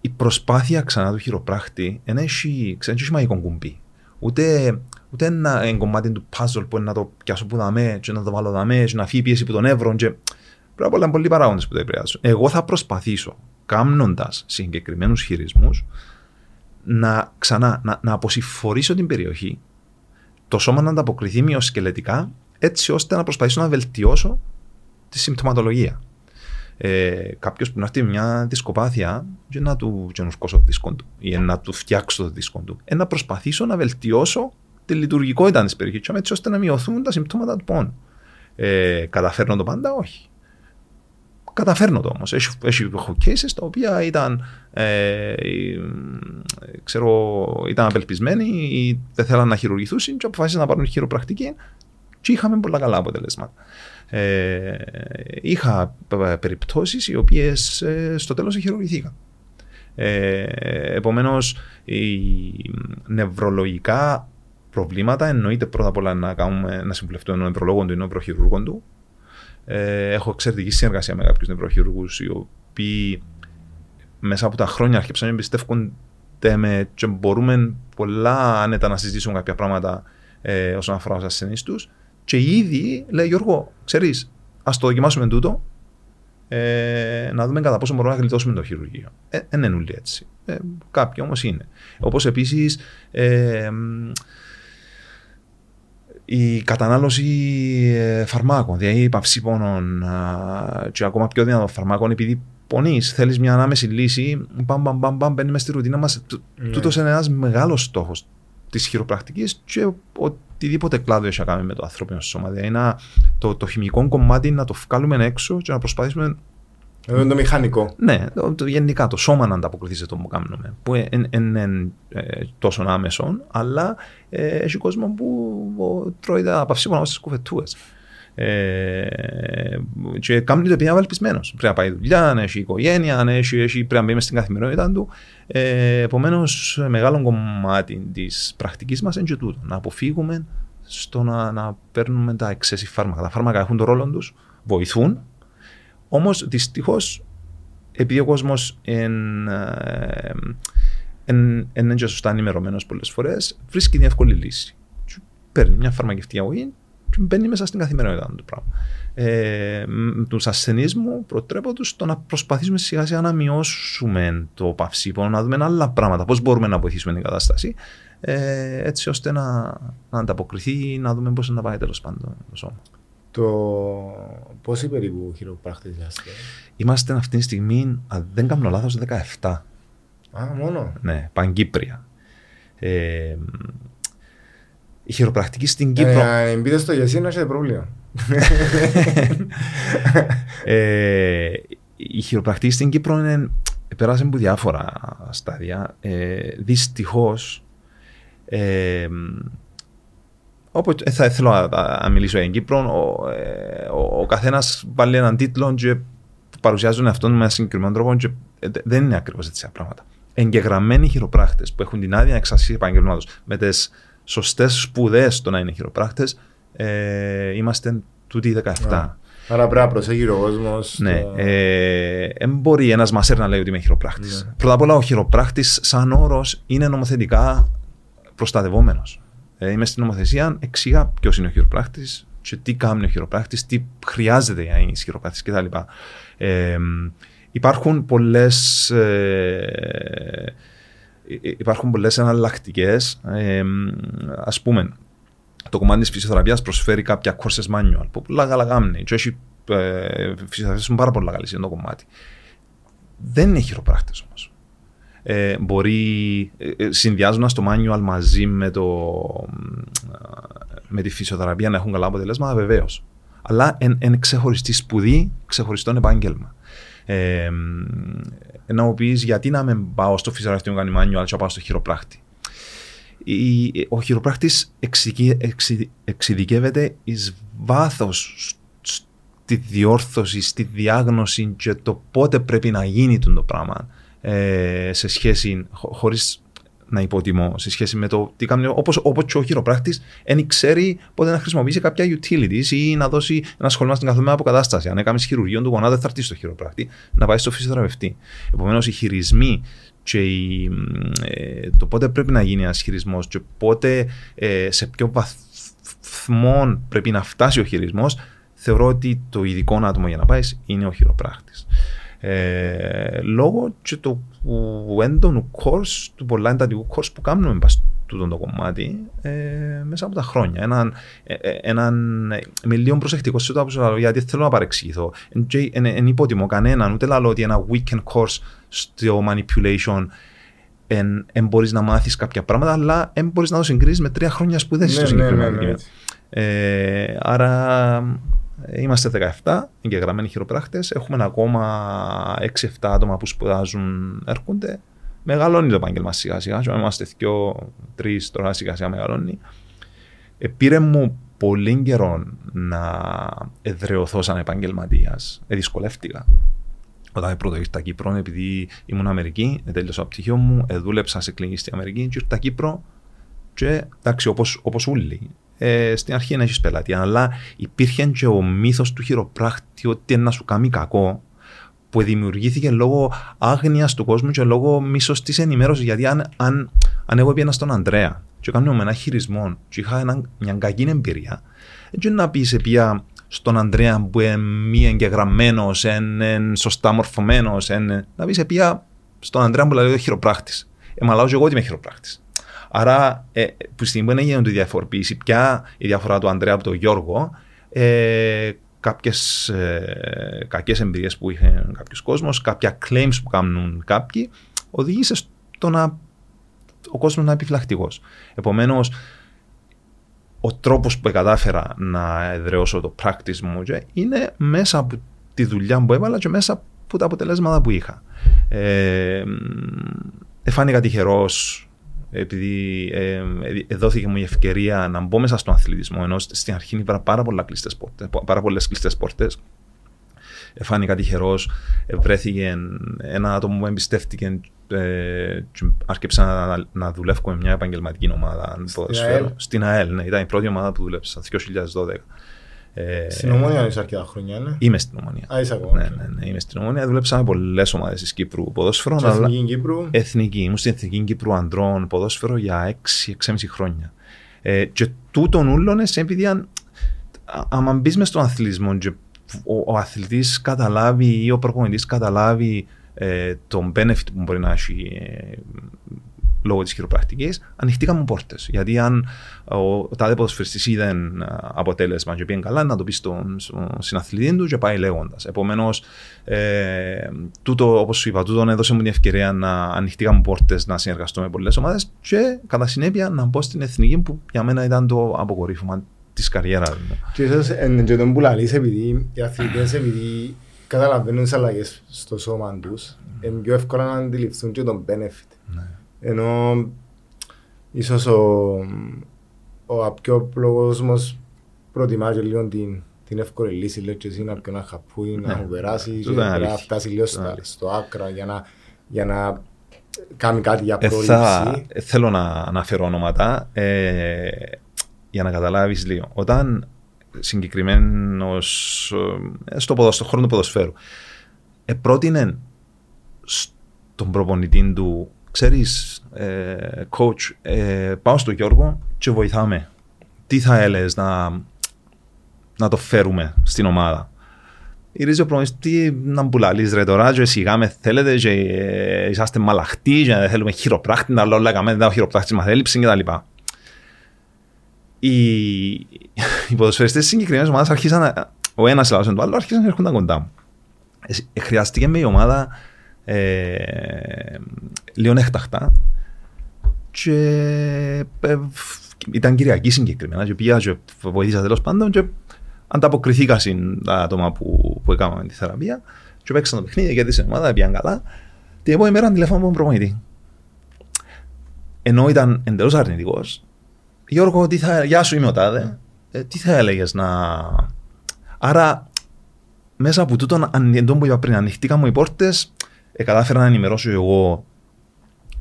Η προσπάθεια ξανά του χειροπράχτη δεν έχει, έχει μαγικό κουμπί. Ούτε ούτε ένα κομμάτι του puzzle που είναι να το πιάσω που δαμέ και να το βάλω δαμέ και να φύγει πίεση από τον εύρο και πρέπει να πολλοί παράγοντες που το επηρεάζουν. Εγώ θα προσπαθήσω κάνοντα συγκεκριμένους χειρισμούς να ξανά να, να αποσυφορήσω την περιοχή, το σώμα να ανταποκριθεί μειοσκελετικά, έτσι ώστε να προσπαθήσω να βελτιώσω τη συμπτωματολογία. ε, κάποιος που να έρθει μια δισκοπάθεια και να του γενουσκώσω το δίσκο του ή να του φτιάξω το δίσκο του. Ε, να προσπαθήσω να βελτιώσω τη λειτουργικότητα της περιοχής, έτσι ώστε να μειωθούν τα συμπτώματα του πόνου. Ε, καταφέρνω το πάντα, όχι. Καταφέρνω το όμως. Έχει, έχει cases τα οποία ήταν, ε, ξέρω, ήταν απελπισμένοι ή δεν θέλαν να χειρουργηθούν και αποφάσισαν να πάρουν χειροπρακτική και είχαμε πολλά καλά αποτελέσματα. Ε, είχα περιπτώσεις οι οποίες ε, στο τέλος χειρουργηθήκαν. Ε, επομένως, οι νευρολογικά προβλήματα εννοείται πρώτα απ' όλα να, κάνουμε, να συμβουλευτούμε τον νευρολόγο του ή νευροχειρούργο του. Ε, έχω εξαιρετική συνεργασία με κάποιους νευροχειρουργούς οι οποίοι μέσα από τα χρόνια άρχισαν να εμπιστεύονται με και μπορούμε πολλά άνετα να συζητήσουμε κάποια πράγματα ε, όσον αφορά του ασθενείς τους. Και ήδη λέει Γιώργο, ξέρεις, ας το δοκιμάσουμε τούτο, ε, να δούμε κατά πόσο μπορούμε να γλιτώσουμε το χειρουργείο. Ε, δεν είναι έτσι. Ε, κάποιοι όμως είναι. Όπως επίσης. Ε, η κατανάλωση ε, φαρμάκων, δηλαδή παυσίπονων και ακόμα πιο δυνατών φαρμάκων, επειδή πονείς, θέλεις μια ανάμεση λύση, μπαμ, μπαμ, μπαμ, μπαμ, μπαίνεις μέσα στη ρουτίνα μας. Ναι. Τούτος είναι ένας μεγάλος στόχος της χειροπρακτικής και οτιδήποτε κλάδο έχει να κάνει με το ανθρώπινο σώμα. Δηλαδή, το, το χημικό κομμάτι να το βγάλουμε έξω και να προσπαθήσουμε είναι το μηχανικό. Ναι, το, το, γενικά το σώμα να ανταποκριθείς σε το που κάνουμε. Που είναι ε, τόσο άμεσο, αλλά ε, έχει κόσμο που τρώει τα παυσίπονα στις κουβετούε. Ε, και κάνει το επειδή είναι απελπισμένο. Πρέπει να πάει δουλειά, να έχει οικογένεια, να έχει, έχει, πρέπει να μπει στην καθημερινότητα του. Ε, Επομένως, μεγάλο κομμάτι της πρακτικής μας είναι και τούτο. Να αποφύγουμε στο να, να παίρνουμε τα excessive φάρμακα. Τα φάρμακα έχουν τον ρόλο τους, βοηθούν, Όμως δυστυχώς, επειδή ο κόσμος δεν είναι σωστά ενημερωμένος πολλές φορές, βρίσκει μια εύκολη λύση. Παίρνει μια φαρμακευτική αγωγή και μπαίνει μέσα στην καθημερινότητα του πράγμα. Ε, τους ασθενείς μου προτρέπω του στο να προσπαθήσουμε σιγά σιγά να μειώσουμε το παυσίπονο, να δούμε άλλα πράγματα, πώς μπορούμε να βοηθήσουμε την κατάσταση, ε, έτσι ώστε να, να ανταποκριθεί, να δούμε πώς να πάει τέλος πάντων το σώμα. Το πόσοι περίπου χειροπράκτες είσαστε. Είμαστε αυτή τη στιγμή, αν δεν κάνω λάθος, 17. Α, μόνο; Ναι, παγκύπρια. Ε, η χειροπρακτική στην Κύπρο... Ε, αν μπείτε στο γιασί να έχετε πρόβλημα. ε, η χειροπρακτική στην Κύπρο είναι, πέρασε από διάφορα στάδια. Ε, Δυστυχώς, ε, Οπότε θα ήθελα να μιλήσω για Κύπρο. Ο, ε, ο, ο καθένας βάλει έναν τίτλο και παρουσιάζουν αυτόν με έναν συγκεκριμένο τρόπο και δεν είναι ακριβώς έτσι τα πράγματα. Εγγεγραμμένοι χειροπράκτε που έχουν την άδεια εξασφάλιση επαγγελμάτων με τις σωστές σπουδές στο να είναι χειροπράκτε, ε, είμαστε τούτοι 17. Άρα πρέπει να προσέχει ο κόσμος. Ναι. Ε, δεν μπορεί ένας μασέρ να λέει ότι είμαι χειροπράκτη. Ναι. Πρώτα απ' όλα, ο χειροπράκτη, σαν όρος, είναι νομοθετικά προστατευόμενος. Ε, είμαι στην νομοθεσία, εξηγά ποιος είναι ο χειροπράκτη και τι κάνει ο χειροπράκτη, τι χρειάζεται για να είναι χειροπράκτη κτλ. Ε, υπάρχουν πολλές. Ε, υπάρχουν πολλές εναλλακτικές. Ε, ας πούμε, το κομμάτι της φυσιοθεραπείας προσφέρει κάποια courses manual που πολλά καλά κάνουν και έχει ε, φυσιοθεραπεία πάρα πολλά καλή το κομμάτι. Δεν είναι χειροπράκτε όμως ε, μπορεί ε, ε συνδυάζοντας το manual μαζί με, το, με τη φυσιοθεραπεία να έχουν καλά αποτελέσματα, βεβαίως. Αλλά είναι ξεχωριστή σπουδή, ξεχωριστό επάγγελμα. Ε, να μου πεις γιατί να μην πάω στο φυσιοθεραπευτικό κάνει manual και πάω στο χειροπράκτη. Ο χειροπράκτη εξειδικεύεται εις βάθος στη διόρθωση, στη διάγνωση και το πότε πρέπει να γίνει το πράγμα ε, σε σχέση, χωρίς να υποτιμώ, σε σχέση με το τι κάνει. Όπως όπως και ο χειροπράκτη, δεν ξέρει πότε να χρησιμοποιήσει κάποια utilities ή να δώσει ένα σχολείο στην καθημερινή αποκατάσταση. Αν έκανε χειρουργείο του γονάτου, θα έρθει στο χειροπράκτη να πάει στο φυσιοθεραπευτή. Επομένως, οι χειρισμοί και η, ε, το πότε πρέπει να γίνει ένας χειρισμός και πότε ε, σε ποιο βαθμό πρέπει να φτάσει ο χειρισμός, θεωρώ ότι το ειδικό άτομο για να πάεις είναι ο χειροπράκτη. Ε, λόγω και του έντονου course, του πολλά εντατικού course που κάνουμε τούτο το κομμάτι ε, μέσα από τα χρόνια. Έναν, ε, ε, έναν, με λίγο προσεκτικός σε το που γιατί θέλω να παρεξηγηθώ. Δεν υπότιμο κανέναν, ούτε λέω ότι ένα weekend course στο manipulation δεν μπορείς να μάθεις κάποια πράγματα, αλλά δεν μπορείς να το συγκρίσει με τρία χρόνια σπουδές στο Ναι, ναι, συγκεκριμένο ναι, ναι. κείμενο. Ε, άρα είμαστε 17 εγγεγραμμένοι χειροπράκτε. Έχουμε ακόμα 6-7 άτομα που σπουδάζουν, έρχονται. Μεγαλώνει το επάγγελμα σιγά σιγά. Και Είμαστε δύο, τρεις τώρα σιγά σιγά μεγαλώνει. Ε, πήρε μου πολύ καιρό να εδρεωθώ σαν επαγγελματίας. Ε, δυσκολεύτηκα. Όταν πρώτο ήρθα Κύπρο, επειδή ήμουν Αμερική, ε, τέλειωσα το πτυχίο μου, ε, δούλεψα σε κλινική στην Αμερική, και ήρθα Κύπρο και εντάξει, όπως, όπως όλοι. Ε, στην αρχή δεν έχεις πελάτη, αλλά υπήρχε και ο μύθος του χειροπράκτη ότι να σου κάνει κακό, που δημιουργήθηκε λόγω άγνοιας του κόσμου και λόγω μίσος της ενημέρωσης. Γιατί αν, αν, αν εγώ πήγαινα στον Ανδρέα και κάνουμε ένα χειρισμό και είχα ένα, μια κακή εμπειρία, έτσι να πεις σε πια στον Ανδρέα που είναι μη εγγεγραμμένος, είναι σωστά μορφωμένος, να πεις σε πια στον Ανδρέα που λέει ο χειροπράκτη. Ε, μα λάω και εγώ ότι είμαι χειροπράκτη. Άρα, ε, που στη στιγμή που έγινε η διαφοροποίηση, πια η διαφορά του Ανδρέα από τον Γιώργο, ε, κάποιες ε, κακές εμπειρίες που είχε κάποιος κόσμος, κάποια claims που κάνουν κάποιοι, οδήγησε στο να ο κόσμος να είναι επιφυλακτικός. Επομένως, ο τρόπος που κατάφερα να εδραιώσω το practice μου και είναι μέσα από τη δουλειά που έβαλα και μέσα από τα αποτελέσματα που είχα. Ε, εφάνηκα τυχερός επειδή ε, ε, δόθηκε μου η ευκαιρία να μπω μέσα στον αθλητισμό, ενώ στην αρχή υπήρχαν πάρα, πολλά κλειστές πόρτες, πάρα πολλές κλειστές πόρτες. Εφάνηκα τυχερός, βρέθηκε ένα άτομο που εμπιστεύτηκε ε, και άρχισα να, να δουλεύω με μια επαγγελματική ομάδα. Στην ΑΕΛ. Στην ΑΕΛ, ναι, ήταν η πρώτη ομάδα που δούλεψα, το 2012. Ε, στην Ομόνια είσαι αρκετά χρόνια, ναι. Είμαι στην Ομόνια. Α, είσαι ακόμα. Ναι, ναι, ναι, είμαι στην Ομόνια. Δούλεψα με πολλές ομάδες της Κύπρου ποδόσφαιρο. Και αλλά... Εθνική Κύπρου. Εθνική. Ήμουν στην Εθνική Κύπρου ανδρών ποδόσφαιρο για 6-6,5 χρόνια. Ε, και τούτον ούλον επειδή αν, άμα μπεις μες στον αθλητισμό και ο, ο αθλητής καταλάβει ή ο προπονητής καταλάβει ε, τον benefit που μπορεί να έχει ε, λόγω της χειροπρακτικής, ανοιχτήκαν μου πόρτες. Γιατί αν ο, ο τάδε ποδοσφαιριστής είδε αποτέλεσμα και πήγε καλά, να το πει στον, στον συναθλητή του και πάει λέγοντας. Επομένως, ε, τούτο, όπως σου είπα, τούτο έδωσε μου την ευκαιρία να ανοιχτήκαν μου πόρτες να συνεργαστώ με πολλές ομάδες και κατά συνέπεια να μπω στην εθνική που για μένα ήταν το αποκορύφωμα της καριέρας μου. Και ίσως εν και τον που λαλείς επειδή οι αθλητές επειδή καταλαβαίνουν τις αλλαγές στο σώμα τους είναι πιο εύκολα να αντιληφθούν και τον benefit. Ναι. Ενώ ίσως ο, ο απιόπλογος μας προτιμά και λίγο την, την εύκολη λύση, λέει και εσύ να πιω ένα χαπούι, να Ναι. μου περάσει και Τούτο είναι να αλήθεια. φτάσει λίγο στο, Ναι. στο άκρα για να, για να κάνει κάτι για Ε, πρόληψη. θα, ε, θέλω να αναφέρω ονόματα ε, για να καταλάβεις λίγο. Όταν συγκεκριμένος ε, στο, ποδο, στο χώρο του ποδοσφαίρου ε, πρότεινε στον προπονητή του ξέρεις ε, coach ε, πάω στο Γιώργο και βοηθάμε τι θα έλεγες να, να το φέρουμε στην ομάδα; Γυρίζει ο προπονητής, τι να μπουλαλείς ρε τώρα και σιγά με θέλετε και ε, είσαστε μαλαχτοί και δεν θέλουμε χειροπράκτη, να λέω όλα καμέ, δεν έχω χειροπράκτη μας έλειψη και τα λοιπά. Οι, οι ποδοσφαιριστές συγκεκριμένες ομάδες αρχίσαν, να- ο ένας λάθος του άλλου, αρχίσαν να έρχονταν κοντά μου. Ε, ε, χρειάστηκε με η ομάδα ε, λίγο έκταχτα και ε, ήταν Κυριακή συγκεκριμένα και πήγα και βοήθησα τέλος πάντων και ανταποκριθήκα στην τα άτομα που, που έκαναμε τη θεραπεία και παίξαν το παιχνίδι γιατί στην ομάδα πήγαν καλά. Την επόμενη μέρα τηλεφώνω από τον προπονητή. Ενώ ήταν εντελώς αρνητικός Γιώργο, τι θα, γεια σου είμαι ο Τάδε, ε, τι θα έλεγες να... Άρα μέσα από τούτον, αν εντός που είπα πριν, ανοιχτήκα μου οι πόρτες, ε, κατάφερα να ενημερώσω εγώ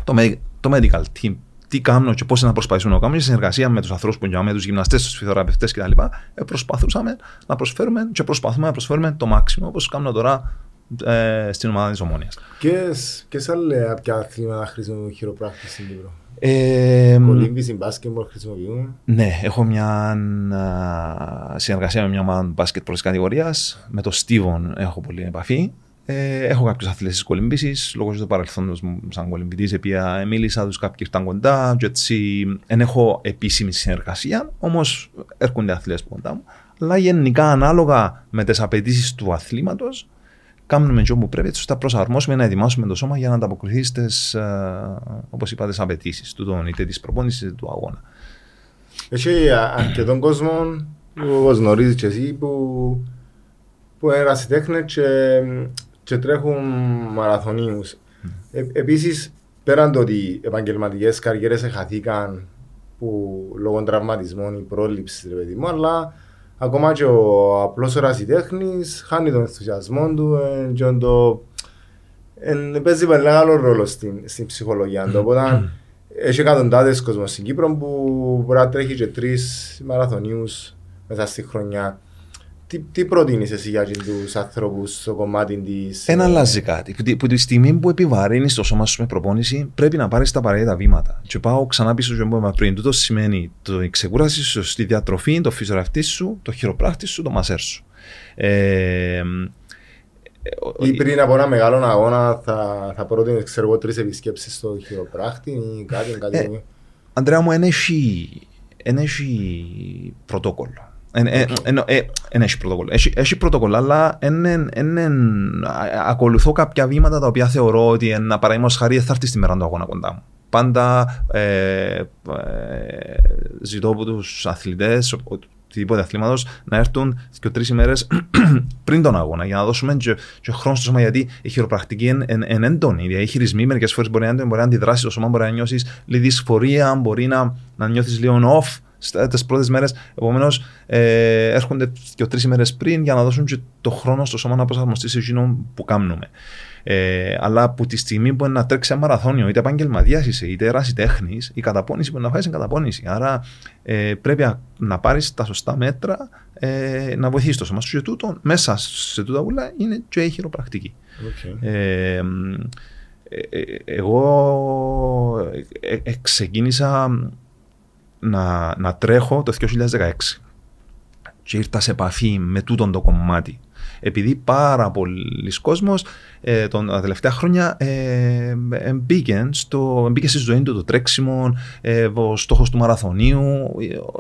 το, με- το medical team, τι κάνω και πώς να προσπαθήσουμε να κάνουμε σε συνεργασία με τους ανθρώπους που κάνουμε, τους γυμναστές, τους φυσιοθεραπευτές κτλ. Ε, προσπαθούσαμε να προσφέρουμε και προσπαθούμε να προσφέρουμε το μάξιμο όπως κάνουμε τώρα ε, στην ομάδα της Ομόνιας. Ποιες, ποιες άλλα ποια αθλήματα χρησιμοποιούν χειροπράκτη στην Κύπρο; Ε, Κολύμβηση, μπάσκετμπολ χρησιμοποιούν. Ναι, έχω μια α, συνεργασία με μια ομάδα μπάσκετ πρώτης κατηγορίας. Με τον Στίβον έχω πολύ επαφή. Ε, έχω κάποιους αθλητές της κολυμπήσης, λόγω του παρελθόντος μου σαν κολυμπητής, οποία μίλησα τους, κάποιοι ήρθαν κοντά, και έτσι δεν έχω επίσημη συνεργασία, όμως έρχονται αθλητές κοντά μου. Αλλά γενικά, ανάλογα με τις απαιτήσεις του αθλήματος, κάνουμε και όπου πρέπει, έτσι ώστε να προσαρμόσουμε να ετοιμάσουμε το σώμα για να ανταποκριθεί στις, ε, όπως είπα, τις απαιτήσεις του, είτε της προπόνησης είτε του αγώνα. Έχει αρκετών κόσμων, όπως γνωρίζεις και εσύ, που, που είναι ερασιτέχνε και, και τρέχουν μαραθωνίους. Mm. Ε, Επίσης, πέραν το ότι οι επαγγελματικές καριέρες χαθήκαν που λόγω τραυματισμών ή πρόληψης, παιδί μου, αλλά ακόμα και ο απλός ερασιτέχνης χάνει τον ενθουσιασμό του ε, και το. Εν, παίζει μεγάλο ρόλο στην, στην ψυχολογία του. Οπότε έχει εκατοντάδες κόσμος στην Κύπρο που μπορεί να τρέχει και τρεις μαραθωνίους μέσα στη χρονιά. Τι, τι προτείνεις εσύ για τους ανθρώπους στο κομμάτι της. Ένα αλλάζει κάτι. Που, που τη στιγμή που επιβαρύνεις το σώμα σου με προπόνηση, πρέπει να πάρεις τα απαραίτητα βήματα. Και πάω ξανά πίσω στο που πριν. Τούτο σημαίνει το, η ξεκούραση σου, στη διατροφή, το φυσιογραφτή σου, το χειροπράκτη σου, το μασέρ σου. Ε, ή πριν από ένα μεγάλο αγώνα θα, θα πρότεινες ξέρω εγώ τρεις επισκέψεις στο χειροπράκτη ή κάτι, κάτι. Ε, Αντρέα μου, δεν έχει πρωτόκολλο. Δεν έχει πρωτόκολλο. Έχει πρωτόκολλο, αλλά ακολουθώ κάποια βήματα τα οποία θεωρώ ότι να παραδείγματος χάρη θα έρθει στη μέρα του αγώνα κοντά μου. Πάντα ε, ε, ζητώ από τους αθλητές, οτιδήποτε αθλήματος να έρθουν και τρει ημέρες πριν τον αγώνα για να δώσουμε και, και χρόνο στο σώμα. Γιατί η χειροπρακτική είναι εν, έντονη. Οι χειρισμοί μερικές φορές μπορεί, να, μπορεί να αντιδράσεις το σώμα, μπορεί να νιώσεις λίγη δυσφορία, μπορεί να, να νιώθεις λίγο off τις πρώτες μέρες. Επομένως, ε, έρχονται και τρει ημέρες πριν για να δώσουν και το χρόνο στο σώμα να προσαρμοστεί σε εκείνο που κάνουμε. Ε, αλλά από τη στιγμή που είναι να τρέξει ένα μαραθώνιο, είτε επαγγελματία είσαι, είτε ερασιτέχνη, η καταπώνηση που να φάεις είναι καταπώνηση. Άρα ε, πρέπει να πάρεις τα σωστά μέτρα ε, να βοηθήσεις το σώμα σου. Και τούτο, μέσα σε τούτα ούλα είναι και η χειροπρακτική. Okay. Ε, ε, εγώ ξεκίνησα να, να τρέχω το 2016 και ήρθα σε επαφή με τούτο το κομμάτι επειδή πάρα πολλοί κόσμος ε, τα τελευταία χρόνια ε, μπήκε, στο, μπήκε στη ζωή του το τρέξιμο, ε, ο στόχος του μαραθωνίου,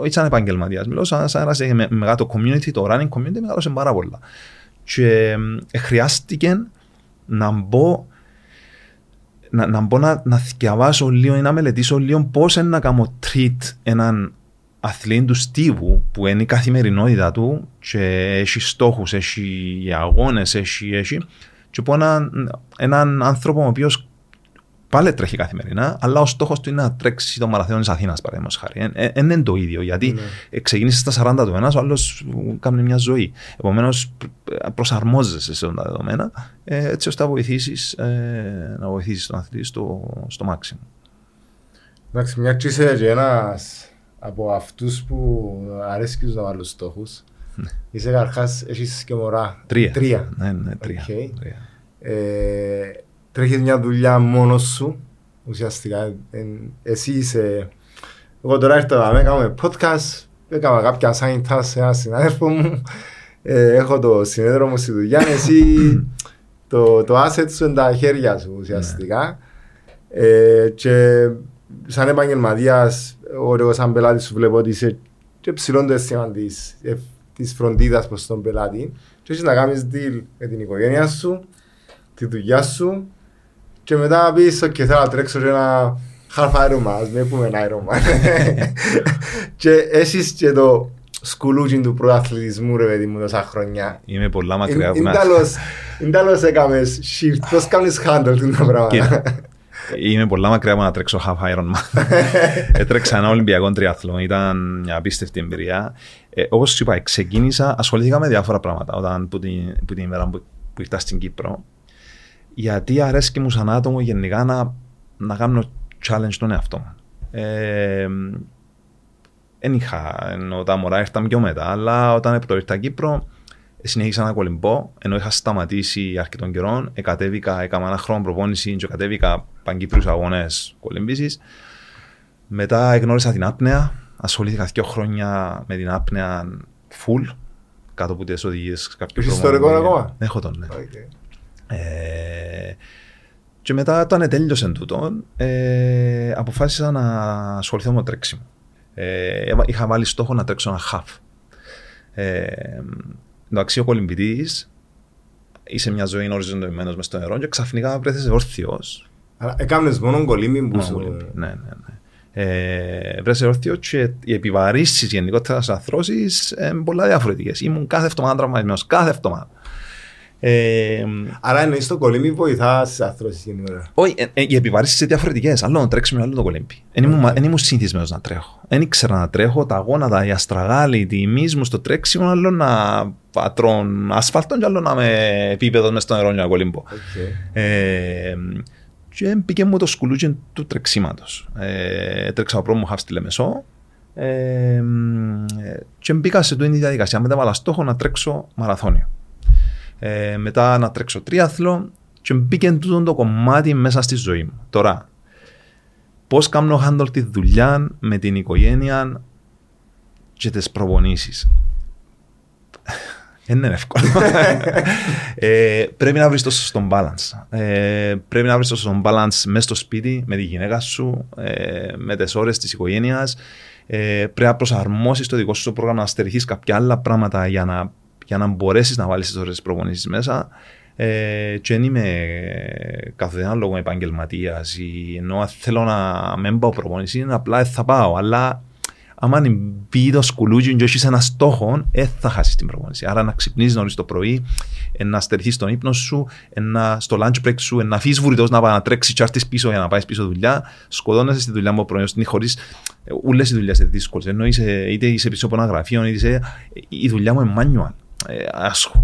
ε, σαν επαγγελματίας. Μιλώ σαν, σαν ένας με, μεγάλο community, το running community μεγάλωσε πάρα πολλά. Και ε, χρειάστηκε να μπω να, να μπω να, να διαβάσω λίγο ή να μελετήσω λίγο πώς να κάνω treat έναν αθλήν του στίβου που είναι η καθημερινότητα του και έχει στόχους, έχει αγώνες, έχει, έχει. Και πω έναν, έναν άνθρωπο ο οποίος πάλι τρέχει καθημερινά, αλλά ο στόχος του είναι να τρέξει το μαραθώνιο της Αθήνας, παραδείγματος χάρη. Δεν είναι το ίδιο, γιατί ναι. ξεκίνησε στα 40 του ένας, ο άλλος κάνει μια ζωή. Επομένως, προσαρμόζεσαι σε αυτά τα δεδομένα, ε, έτσι ώστε να βοηθήσεις ε, να βοηθήσεις τον αθλητή στο, στο μάξιμο. Εντάξει, μια και είσαι ένας από αυτούς που αρέσει να βάλουν στόχους. Ναι. Είσαι καρχάς, έχεις και μωρά. Τρία. Τρία. Ναι, ναι, τρία. Okay. τρία. Ε, τρέχεις μια δουλειά μόνος σου. Ουσιαστικά. Ε, εσύ είσαι. Εγώ τώρα ήρθα να κάνουμε podcast. Έκανα κάποια sign task σε ένα συνάδελφο μου. Ε, έχω το συνέδριο μου στη δουλειά. Εσύ το, το asset σου είναι τα χέρια σου ουσιαστικά. Ναι. Ε, και σαν επαγγελματίας, εγώ σαν πελάτη σου βλέπω ότι είσαι και ψηλό το αίσθημα της, ε, της φροντίδας προς τον πελάτη και έχεις να κάνεις deal με την οικογένεια σου, τη δουλειά σου και μετά να πεις ok θέλω να τρέξω και ένα half Ironman, με πούμε ένα Ironman και έχεις και το σκουλούκι του πρωταθλητισμού ρε παιδί μου τόσα χρόνια. Είμαι πολλά μακριά. Είναι τέλος έκαμες shift, πώς κάνεις handle την πράγματα; Είμαι πολλά μακριά από να τρέξω half Ironman. Έτρεξα ένα Ολυμπιακό τριάθλο, ήταν μια απίστευτη εμπειρία. Ε, Όπως σου είπα, ξεκίνησα, ασχολήθηκα με διάφορα πράγματα όταν, που, την, που την ημέρα που, που ήρθα στην Κύπρο. Γιατί αρέσει μου σαν άτομο γενικά να, να κάνω challenge τον εαυτό μου. Ε, δεν είχα, ενώ τα μωρά ήρθαν πιο μετά, αλλά όταν ήρθα Κύπρο, συνέχισα να κολυμπώ, ενώ είχα σταματήσει αρκετών καιρών. Εκατέβηκα, έκανα ένα χρόνο προπόνηση και κατέβηκα παγκύπριους αγώνες κολυμπήσεις. Μετά εγνώρισα την άπνεα, ασχολήθηκα δύο χρόνια με την άπνεα full, κάτω από τις οδηγίες κάποιου Είσαι ιστορικό ακόμα; Έχω τον, ναι. Okay. Ε, και μετά όταν τέλειωσε τούτο, ε, αποφάσισα να ασχοληθώ με το τρέξιμο. Ε, είχα βάλει στόχο να τρέξω ένα half. Ε, εντάξει, ο κολυμπητής είσαι μια ζωή οριζοντοποιημένος μες στο νερό και ξαφνικά βρέθεσαι όρθιος. Αλλά έκανες μόνο κολύμπι που σου... Ναι, ναι, ναι. Ε, βρέθεσαι όρθιος και οι επιβαρύσεις γενικότερα στις αρθρώσεις είναι πολλά διαφορετικές. Ήμουν κάθε εβδομάδα τραυματισμένος, κάθε εβδομάδα. Ε, Άρα εννοείς το κολύμπι βοηθάς στις αρθρώσεις γενικότερα. Όχι, ε, ε, οι επιβαρύσεις είναι διαφορετικές. Άλλο να τρέξουμε, άλλο το κολύμπι. Δεν ήμουν, ήμουν συνηθισμένος να τρέχω. Δεν ήξερα να τρέχω, τα γόνατα, οι αστραγάλοι, τη μυς μου στο τρέξιμο, άλλο να πατρών ασφαλτών και άλλο να με επίπεδο μες στο νερό για να κολύμπω. Okay. Ε, και πήγε μου το σκουλούτσι του τρεξίματος. Ε, τρέξα ο πρώτο μου χαφ στη Λεμεσό ε, και μπήκα σε τούτη διαδικασία. Μετά βάλα στόχο να τρέξω μαραθώνιο. Ε, μετά να τρέξω τρίαθλο και μπήκε τούτο το κομμάτι μέσα στη ζωή μου. Τώρα, πώς κάνω handle τη δουλειά με την οικογένεια και τις προπονήσεις. Δεν είναι εύκολο. ε, πρέπει να βρει το σωστό balance. Ε, πρέπει να βρει το σωστό balance μέσα στο σπίτι, με τη γυναίκα σου, ε, με τις ώρες της οικογένειας. Ε, πρέπει να προσαρμόσεις το δικό σου το πρόγραμμα, να στερηθείς κάποια άλλα πράγματα για να για να μπορέσεις να βάλεις τις ώρε προπονήσεις μέσα. Ε, και δεν είμαι καθένα λόγο επαγγελματίας ή ενώ θέλω να μην πάω προπονήσει, απλά θα πάω. Αλλά άμα μπει το σκουλούτσι και έχεις ένα στόχο, ε, θα χάσεις την προπονήση. Άρα να ξυπνήσεις νωρίς το πρωί, ε, να στερηθεί στον ύπνο σου, ε, να, στο lunch break σου, ε, να αφήσει βουρητός να πάει να τρέξεις και πίσω για να πάεις πίσω δουλειά. Σκοτώνεσαι στη δουλειά μου πρωί, χωρίς όλε οι δουλειές είναι δύσκολες. Ενώ είσαι, είτε είσαι πίσω από ένα γραφείο, είτε είσαι, η δουλειά μου είναι manual ε,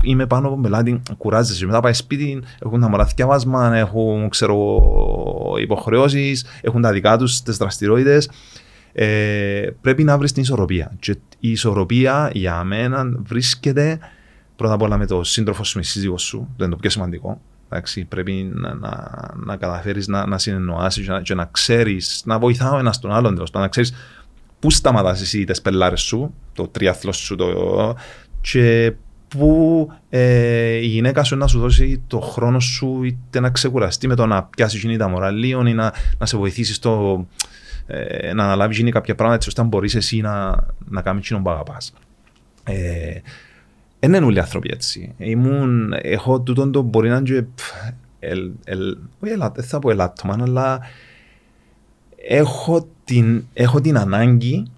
είμαι πάνω από πελάτη, κουράζεσαι. Μετά πάει σπίτι, έχουν τα μωρά βάσμα, έχουν ξέρω, υποχρεώσεις, έχουν τα δικά τους τις δραστηριότητες. Ε, πρέπει να βρεις την ισορροπία. Και η ισορροπία για μένα βρίσκεται πρώτα απ' όλα με το σύντροφο σου, με σύζυγό σου, το είναι το πιο σημαντικό. Εντάξει, πρέπει να, να, να καταφέρεις να, να συνεννοάσεις και να, και να ξέρεις, να βοηθάω ένας τον άλλον, τέλος να ξέρεις πού σταματάς εσύ τις πελάρες σου, το τριάθλος σου, το, και που ε, η γυναίκα σου να σου δώσει το χρόνο σου είτε να ξεκουραστεί με το να πιάσεις γίνει τα μοραλίων ή να, να σε βοηθήσεις στο, ε, να αναλάβεις γίνει κάποια πράγματα έτσι ώστε να μπορείς εσύ να, να κάνεις κοινό που αγαπάς. Ε, δεν είναι όλοι οι άνθρωποι έτσι. Ήμουν, έχω τούτο το μπορεί να είναι ελ, ελ, όχι ελ, δεν θα πω ελάττωμα, αλλά έχω την, έχω την ανάγκη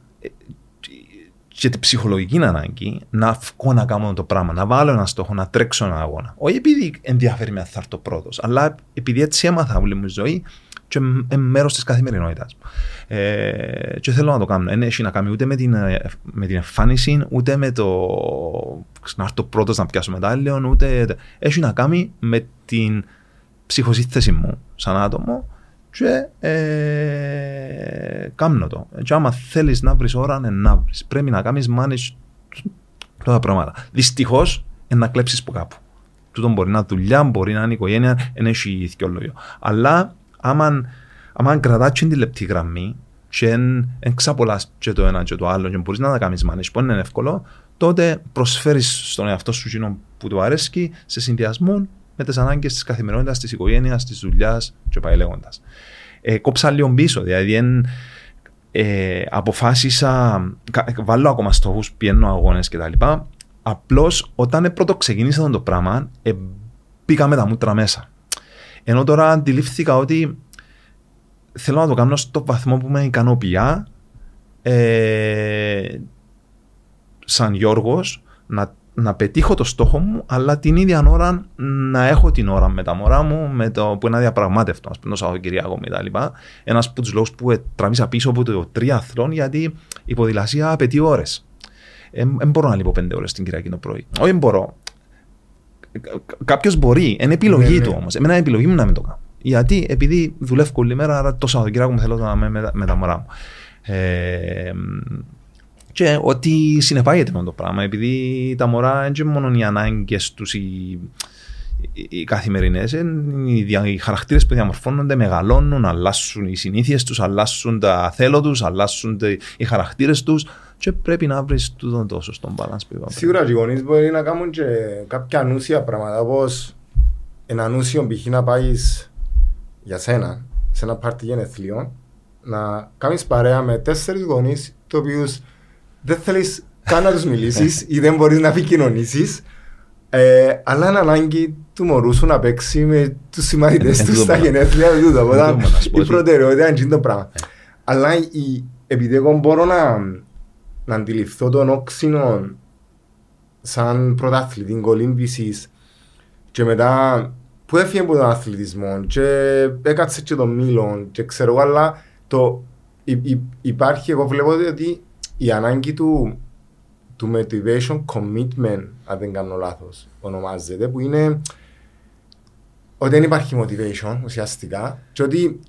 και την ψυχολογική ανάγκη να βγω να κάνω το πράγμα, να βάλω ένα στόχο, να τρέξω ένα αγώνα. Όχι επειδή ενδιαφέρει με θα έρθω πρώτο, αλλά επειδή έτσι έμαθα όλη μου η ζωή και είναι μέρος της καθημερινότητας. Ε, και θέλω να το κάνω. Δεν έχει να κάνει ούτε με την, με την εμφάνιση, ούτε με το να έρθω πρώτος να πιάσω μετάλλιο, ούτε. Έχει να κάνει με την ψυχοσύνθεση μου σαν άτομο και ε, κάνω το. Και άμα θέλεις να βρεις ώρα, ναι, να βρεις. Πρέπει να κάνεις manage τα πράγματα. Δυστυχώς, να κλέψεις από κάπου. Τούτο μπορεί να είναι δουλειά, μπορεί να είναι οικογένεια, δεν έχει λόγιο. Αλλά άμα, άμα κρατάς την λεπτή γραμμή και εν ξαπολάς και το ένα και το άλλο και μπορείς να τα κάνεις manage, που είναι εύκολο, τότε προσφέρεις στον εαυτό σου που του αρέσει σε συνδυασμό με τις ανάγκες της καθημερινότητας, της οικογένειας, της δουλειάς και πάει λέγοντας. Ε, κόψα λίγο πίσω, δηλαδή εν, ε, αποφάσισα, βάλω ακόμα στόχους, πιένω αγώνες κτλ. Απλώς όταν πρώτο ξεκίνησα το πράγμα, ε, πήγα με τα μούτρα μέσα. Ενώ τώρα αντιλήφθηκα ότι θέλω να το κάνω στο βαθμό που με ικανοποιεί ε, σαν Γιώργος να να πετύχω το στόχο μου, αλλά την ίδια ώρα να έχω την ώρα με τα μωρά μου, με το που είναι αδιαπραγμάτευτο, ας πούμε, το Σαββατοκυριακό κτλ. Ένας από τους λόγους που τραβήσα πίσω από το τριάθλον, γιατί η ποδηλασία απαιτεί ώρες. Δεν μπορώ να λείπω πέντε ώρες την Κυριακή το πρωί. Όχι, μπορώ. Κάποιος μπορεί, είναι επιλογή ναι, του ναι. όμως. Εμένα είναι επιλογή μου να μην το κάνω. Γιατί, επειδή δουλεύω όλη μέρα, άρα το Σαββατοκυριακό μου θέλω να είμαι με, με τα μωρά μου. Ε, και ότι συνεπάγεται με το πράγμα, επειδή τα μωρά δεν είναι μόνο οι ανάγκες τους, οι, οι καθημερινές, οι, οι χαρακτήρες που διαμορφώνονται, μεγαλώνουν, αλλάσουν οι συνήθειες τους, αλλάσουν τα θέλω τους, αλλάσουν οι χαρακτήρες τους. Και πρέπει να βρεις τούτο το σωστό balance που είπαμε. Σίγουρα οι γονείς μπορεί να κάνουν και κάποια ανούσια πράγματα όπως έναν ούσιο π.χ. να πάει για σένα σε ένα πάρτι γενεθλίων να κάνεις παρέα με τέσσερις γονείς το οποίους δεν θέλεις καν να τους μιλήσεις ή δεν μπορείς να επικοινωνήσεις ε, αλλά είναι ανάγκη του μωρού σου να παίξει με τους συμμαθητές του στα γενέθλια του. Οπότε η προτεραιότητα είναι το πράγμα. Αλλά επειδή εγώ μπορώ να, να αντιληφθώ τον όξινο σαν πρωτάθλητη κολύμπησης και μετά που έφυγε από τον αθλητισμό και έκατσε και τον Μήλον και ξέρω εγώ αλλά το, υπάρχει εγώ βλέπω ότι η ανάγκη του του motivation commitment, αν δεν κάνω λάθος, ονομάζεται, που είναι ότι δεν υπάρχει motivation ουσιαστικά και ότι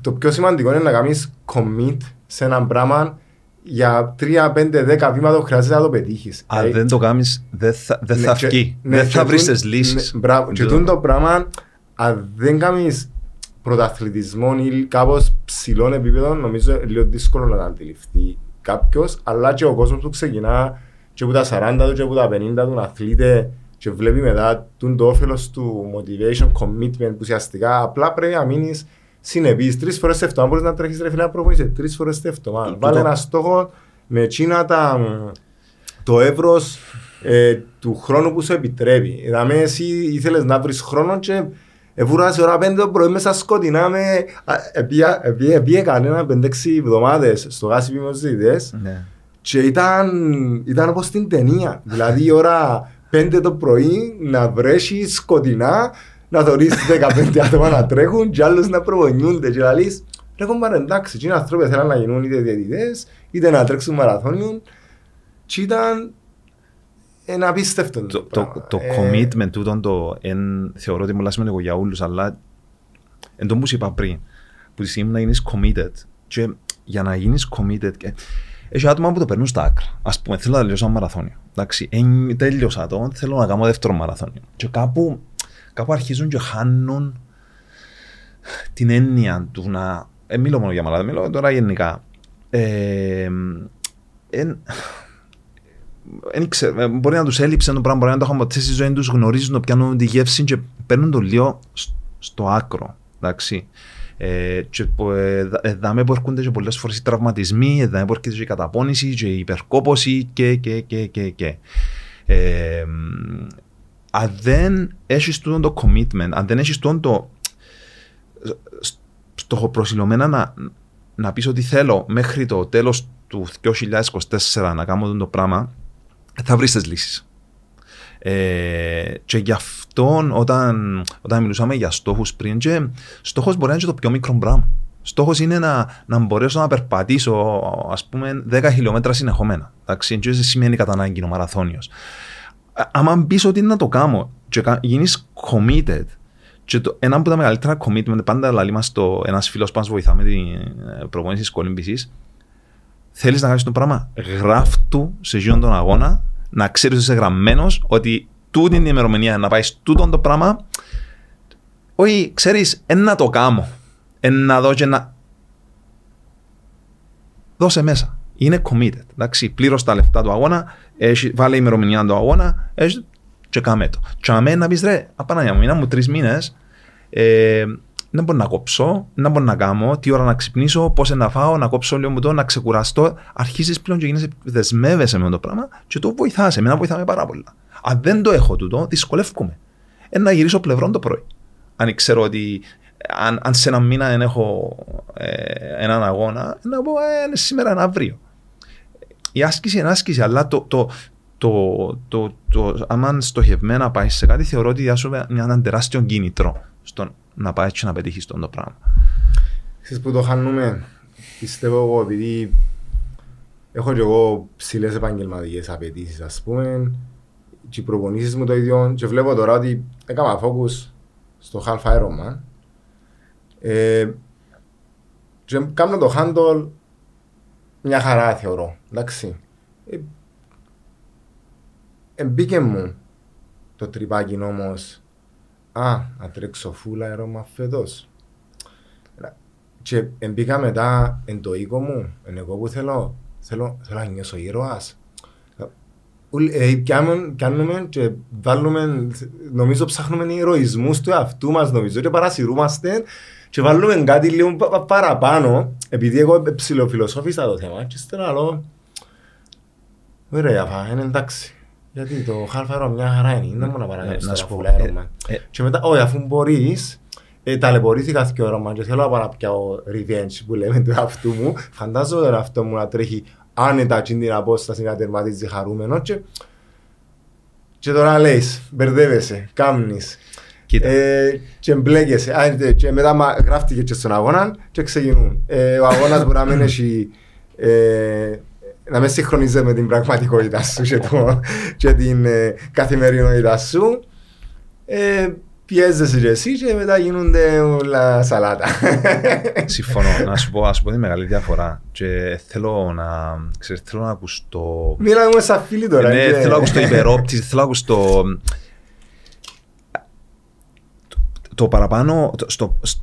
το πιο σημαντικό είναι να κάνεις commit σε ένα πράγμα για 3, 5, 10 βήματα χρειάζεται να το πετύχεις. Αν δηλαδή, δεν το κάνεις, δεν θα, δεν ναι, θα βγει. Ναι, δεν θα βρεις τις λύσεις. Ναι, μπράβο. Και το πράγμα, αν δεν κάνεις πρωταθλητισμό ή κάπως ψηλών επίπεδο, νομίζω είναι λίγο δύσκολο να το αντιληφθεί κάποιος, αλλά και ο κόσμος που ξεκινά και από τα 40 του και από τα 50 του να αθλείται και βλέπει μετά το όφελος του motivation, commitment που ουσιαστικά απλά πρέπει να μείνεις συνεπής. Τρεις φορές σε εβδομάδα μπορείς να τρέχεις ρε φίλε να προπονείσαι. Τρεις φορές σε εβδομάδα. Βάλε ένα στόχο με τσίνα τα, το εύρος ε, του χρόνου που σου επιτρέπει. Δηλαδή, εσύ ήθελες να βρεις χρόνο και Εβουράζει ώρα πέντε το πρωί μέσα σκοτεινά με... Επίε κανένα πέντε-έξι εβδομάδες στο γάσι πίμος ναι. Και ήταν, ήταν όπως στην ταινία. Δηλαδή η ώρα πέντε το πρωί να βρέσεις σκοτεινά, να δωρείς 15 άτομα να τρέχουν και άλλους να προπονιούνται και να λες ρε κομπάρε εντάξει, και οι άνθρωποι θέλουν να γίνουν είτε διαιτητές, είτε να τρέξουν μαραθώνιον και ήταν ένα απίστευτο. Το, το, το ε... commitment τούτον το εν, θεωρώ ότι μου λάσουμε λίγο για όλους, αλλά εν τω που είπα πριν, που τη στιγμή να γίνεις committed και για να γίνεις committed και, έχει άτομα που το περνούν στα άκρα. Α πούμε, θέλω να τελειώσω ένα μαραθώνιο. Εντάξει, εν, τέλειωσα το, θέλω να κάνω δεύτερο μαραθώνιο. Και κάπου, κάπου αρχίζουν και χάνουν την έννοια του να. Ε, μιλώ μόνο για μαραθώνιο, μιλώ τώρα γενικά. Ε, εν, εν ξέρω, ε, μπορεί να τους έλειψε το πράγμα, μπορεί να το είχαν στη ζωή τους, γνωρίζουν, πιάνουν τη γεύση και παίρνουν το λίγο στο άκρο. Εντάξει. Ε, και ε, εδάμε που έρχονται και πολλές φορές οι τραυματισμοί, εδάμε που έρχεται και η καταπώνηση και η υπερκόπωση και και και και και. Ε, αν δεν έχεις το commitment, αν δεν έχεις το στοχοπροσιλωμένα να, να πεις ότι θέλω μέχρι το τέλος του 2024 να κάνω το πράγμα, θα βρεις τις λύσεις. Ε, και γι' αυτό όταν, όταν μιλούσαμε για στόχους πριν, και στόχος μπορεί να είναι το πιο μικρό πράγμα. Στόχος είναι να, να μπορέσω να περπατήσω ας πούμε 10 χιλιόμετρα συνεχόμενα. Εντάξει, δεν σημαίνει κατά ανάγκη ο μαραθώνιος. Αν πεις ότι είναι να το κάνω και γίνεις committed, και το, ένα από τα μεγαλύτερα commitment, πάντα λέει μας το ένας φίλος που μας βοηθά με την ε, προπόνηση της κολύμπησης, θέλεις να κάνεις το πράγμα, γράφτου σε γίνον τον αγώνα να ξέρεις ότι είσαι γραμμένος ότι τούτη είναι η ημερομηνία να πάει τούτο το πράγμα. Όχι, ξέρεις, ένα το κάνω. Ένα δω και να. Δώσε μέσα. Είναι committed. Εντάξει, πλήρω τα λεφτά του αγώνα, έχει, βάλε ημερομηνία του αγώνα, έχει, και κάμε το. Και αμέ να πεις ρε, απαναγιά μου, μου τρεις μήνες, ε, να μπορώ να κόψω, να μπορώ να κάνω, τι ώρα να ξυπνήσω, πώ να φάω, να κόψω λίγο μου το, να ξεκουραστώ. Αρχίζει πλέον και γίνεσαι, δεσμεύεσαι με το πράγμα και το βοηθά. Εμένα βοηθάμε πάρα πολύ. Αν δεν το έχω τούτο, δυσκολεύομαι. Ένα να γυρίσω πλευρό το πρωί. Αν ξέρω ότι αν, αν σε ένα μήνα δεν έχω ε, έναν αγώνα, να πω ε, είναι σήμερα, ένα αύριο. Η άσκηση είναι άσκηση, αλλά το, το, το, το, το, το, άμα στοχευμένα πάει σε κάτι, θεωρώ ότι διάσουμε ένα τεράστιο κίνητρο στον να πάει και να πετύχει το πράγμα. Εσείς που το χάνουμε, πιστεύω εγώ, επειδή έχω και εγώ ψηλές επαγγελματικές απαιτήσεις, ας πούμε, και οι προπονήσεις μου το ίδιο, και βλέπω τώρα ότι έκανα focus στο half Ironman, ε, και κάνω το handle μια χαρά θεωρώ, εντάξει. Ε, ε, μπήκε μου το τρυπάκι όμως Α, να τρέξω φούλα αερώμα φέτος. Και μπήκα μετά εν το οίκο μου, εν εγώ που θέλω, θέλω, θέλω να νιώσω ήρωας. ε, πιάνουμε, κάνουμε και βάλουμε, νομίζω ψάχνουμε ηρωισμούς του εαυτού μας νομίζω και παρασυρούμαστε και βάλουμε κάτι λίγο παραπάνω επειδή εγώ ψηλοφιλοσόφησα το θέμα και στο άλλο ωραία φά, είναι εντάξει γιατί το χάλφαρο μια χαρά είναι, δεν μόνο παρακάτω να στα σου πω, φουλέρωμα ε, ε. και μετά, όχι αφού μπορείς ε, ταλαιπωρήθηκα και όρομα και θέλω να πάω να πιάω revenge που λέμε του εαυτού μου φαντάζομαι τον εαυτό μου να τρέχει άνετα και την απόσταση να τερματίζει χαρούμενο και, και τώρα λέεις, μπερδεύεσαι, κάμνεις Κοίτα. ε, και μπλέκεσαι. Α, και- και μετά μα- γράφτηκε και στον αγώνα και ξεκινούν. Ε, ο αγώνας μπορεί να μην έχει ε, να με συγχρονίζεται με την πραγματικότητα σου και, το, και την ε, καθημερινότητα σου. Ε, πιέζεσαι και εσύ και μετά γίνονται όλα σαλάτα. Συμφωνώ. να, σου πω, να σου πω τη μεγάλη διαφορά. Και θέλω να, ξέρεις, θέλω να ακουστώ... Μιλάμε σαν φίλοι τώρα. Ναι, και- θέλω να ακουστώ υπερόπτης, θέλω να ακουστώ... Το, το παραπάνω... Το, στο, σ-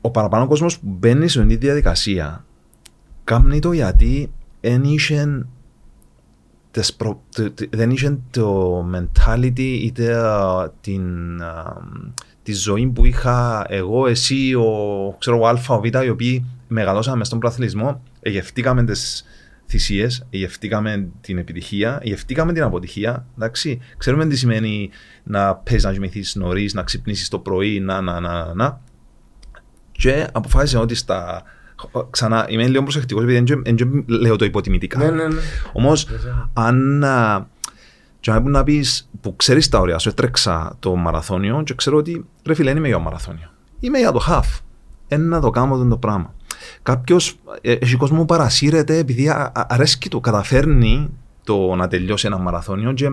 ο παραπάνω κόσμος που μπαίνει σε αυτή τη διαδικασία κάνει το γιατί δεν είχε τις προ- το- το- δεν είχε το mentality είτε α, την, α, τη ζωή που είχα εγώ, εσύ, ο, ξέρω, ο Α, ο Β, οι οποίοι μεγαλώσαμε στον προαθλισμό, εγευτήκαμε τις θυσίες, εγευτήκαμε την επιτυχία, εγευτήκαμε την αποτυχία, εντάξει. Ξέρουμε τι σημαίνει να παίζεις να κοιμηθείς νωρίς, να ξυπνήσεις το πρωί, να, να, να, να, να. Και αποφάσισα ότι στα... Ξανά, είμαι λίγο προσεκτικός επειδή δεν λέω το υποτιμητικά. Ναι, ναι, ναι. Όμως, αν. α, Και αν να πεις που ξέρεις τα όρια σου, έτρεξα το μαραθώνιο και ξέρω ότι ρε φίλε, δεν είμαι για μαραθώνιο. Είμαι για το half. Ένα να το κάνω αυτό το πράγμα. Κάποιος, έχει κόσμο που παρασύρεται επειδή α- α- αρέσκει του, καταφέρνει το να τελειώσει ένα μαραθώνιο και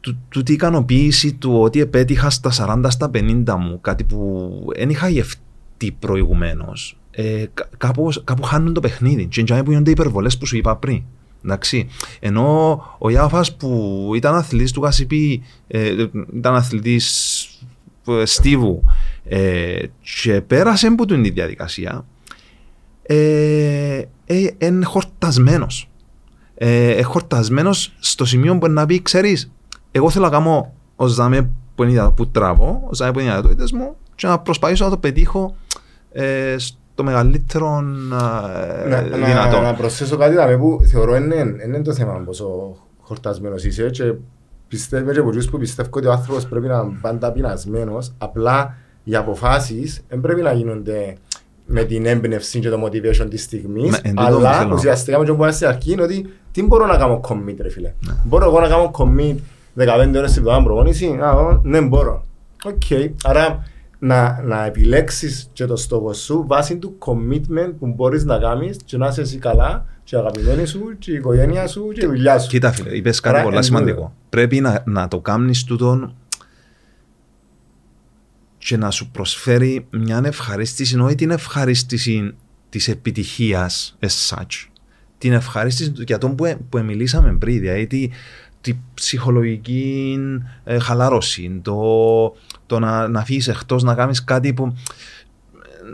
του, του τι ικανοποίηση του ότι επέτυχα στα 40 στα 50 μου, κάτι που δεν είχα γευτεί προηγουμένως. Ε, κα- κάπου, κάπου χάνουν το παιχνίδι. Και είναι που γίνονται οι υπερβολές που σου είπα πριν. Εντάξει. Ενώ ο Ιάφας που ήταν αθλητής του Κασιπί, ε, ήταν αθλητής Στίβου ε, και πέρασε από την διαδικασία, ε, ε, είναι χορτασμένος. Ε, χορτασμένος στο σημείο που να πει, ξέρεις, εγώ θέλω να κάνω ω ζάμε που είναι η- που τραβώ, ω ζάμε που είναι οι δυνατότητες μου και να προσπαθήσω να το πετύχω ε, στο μεγαλύτερο ε, να, δυνατό. να, να προσθέσω κάτι δάμε που θεωρώ είναι, είναι το θέμα πόσο χορτασμένος είσαι και πιστεύω και από τους που πιστεύω ότι ο άνθρωπος πρέπει να είναι πάντα πεινασμένος απλά οι αποφάσεις δεν πρέπει να γίνονται με την έμπνευση και το motivation της στιγμής Ναι, εν τούτο που αλλά θέλω. ουσιαστικά με το που είπα στην αρχή είναι ότι τι μπορώ να κάνω commit ρε φίλε μπορώ εγώ να κάνω commit 15 ώρες την εβδομάδα προπόνηση Α, ω, ναι μπορώ Οκ, άρα να, να επιλέξεις και το στόχο σου βάσει του commitment που μπορείς να κάνεις και να είσαι εσύ καλά και η αγαπημένη σου και η οικογένεια σου και η δουλειά σου. Κοίτα φίλε, είπες κάτι Άρα, πολύ εν σημαντικό. τούτο. Πρέπει να, να το κάνεις τούτον και να σου προσφέρει μια ευχαρίστηση, όχι την ευχαρίστηση της επιτυχίας as such. Την ευχαρίστηση του- για τον που, ε- που μιλήσαμε πριν, δηλαδή τη, τη ψυχολογική ε, χαλάρωση, το, το να, να φύγεις εκτός, να κάνεις κάτι που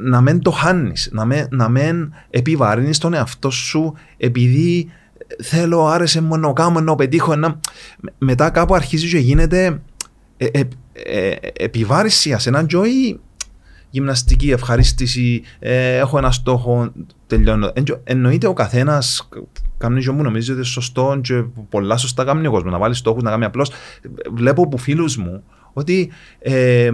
να μην το χάνεις, να μην, να μην επιβαρύνεις τον εαυτό σου επειδή θέλω, άρεσε μου να κάνω, να πετύχω ένα... Με- Μετά κάπου αρχίζει και γίνεται ε, ε, ε, επιβάρηση σε έναν ζωή γυμναστική ευχαρίστηση, ε, έχω ένα στόχο, τελειώνω. Εν- εννοείται ο καθένας κάνει και μου νομίζω ότι είναι σωστό και πολλά σωστά κάνει ο κόσμος. Να βάλει στόχους, να κάνει απλώς. Βλέπω από φίλους μου ότι ε, ε,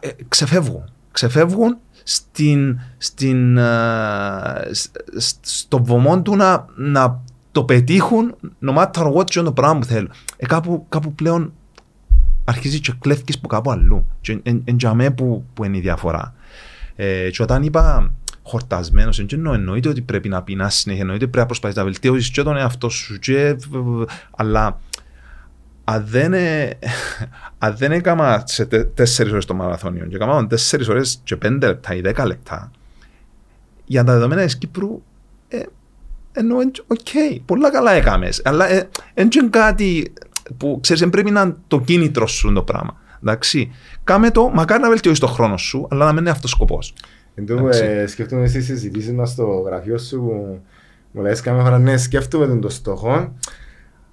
ε, ξεφεύγουν. Ξεφεύγουν στην, στην, α, σ- σ- στο βωμό του να, να το πετύχουν no matter what και είναι το πράγμα που θέλουν. Ε, κάπου, κάπου πλέον αρχίζει και κλέφκεις που κάπου αλλού. Και εν, εν για μέ που, που είναι η διαφορά. Ε, και όταν είπα χορτασμένος, εν εννοώ, εννοείται ότι πρέπει να πεινάς συνέχεια, εννοείται πρέπει να προσπαθείς να βελτιώσεις και τον εαυτό σου, και, αλλά αν δεν, ε, αν δεν έκανα σε τε, τέσσερις ώρες το μαραθώνιο και έκανα τέσσερις ώρες και πέντε λεπτά ή δέκα λεπτά, για τα δεδομένα της Κύπρου, ε, ενώ, οκ, πολλά καλά έκαμες, αλλά ε, εν και κάτι που ξέρεις, δεν πρέπει να είναι το κίνητρο σου το πράγμα. Εντάξει, κάμε το, μακάρι να βελτιώσεις το χρόνο σου, αλλά να μην είναι αυτός ο σκοπός. Εν τω Εντάξει. ε, σκέφτομαι στις συζητήσεις μας στο γραφείο σου που μου λες κάθε φορά ναι σκέφτομαι τον το στόχο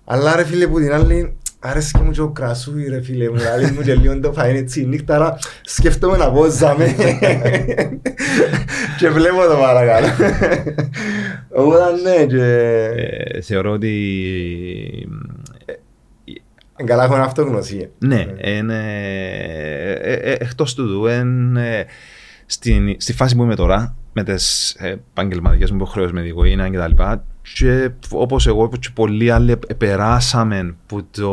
Αλλά ρε φίλε που την άλλη, άρεσε και μου και ο κρασούι ρε φίλε μου, άλλη μου και λίγο το φαΐν έτσι νύχτα, αλλά σκέφτομαι να πόζαμε και βλέπω το παρακάτω. Οπότε ναι και... Ε, θεωρώ ότι ε, Καλά έχω αυτογνωσία. Ναι, είναι, ε, ε, εκτός τούτου, είναι, στην, στη φάση που είμαι τώρα, με τις επαγγελματικές μου υποχρεώσεις με δικογένεια και τα λοιπά, και όπως εγώ και πολλοί άλλοι περάσαμε που το,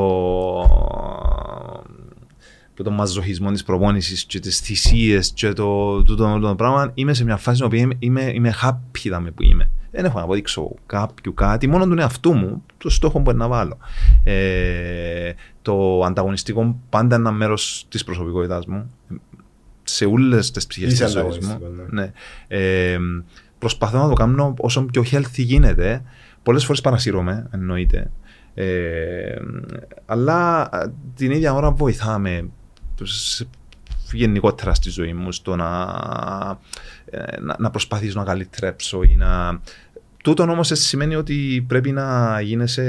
που το μαζοχισμό της προπόνησης και τις θυσίες και το, το, το, το, πράγμα, είμαι σε μια φάση που είμαι, είμαι, είμαι happy που είμαι. Δεν έχω να αποδείξω κάποιου κάτι, μόνο τον εαυτού μου, το στόχο που να βάλω. Ε, το ανταγωνιστικό πάντα είναι ένα μέρος της προσωπικότητάς μου. Σε όλες τις ψυχές της ζωής μου. Ναι. ναι. Ε, προσπαθώ να το κάνω όσο πιο healthy γίνεται. Πολλές φορές παρασύρωμαι, εννοείται. Ε, αλλά την ίδια ώρα βοηθάμε γενικότερα στη ζωή μου στο να, ε, να, να προσπαθήσω να καλυτρέψω ή να... Τούτο όμως σημαίνει ότι πρέπει να γίνεσαι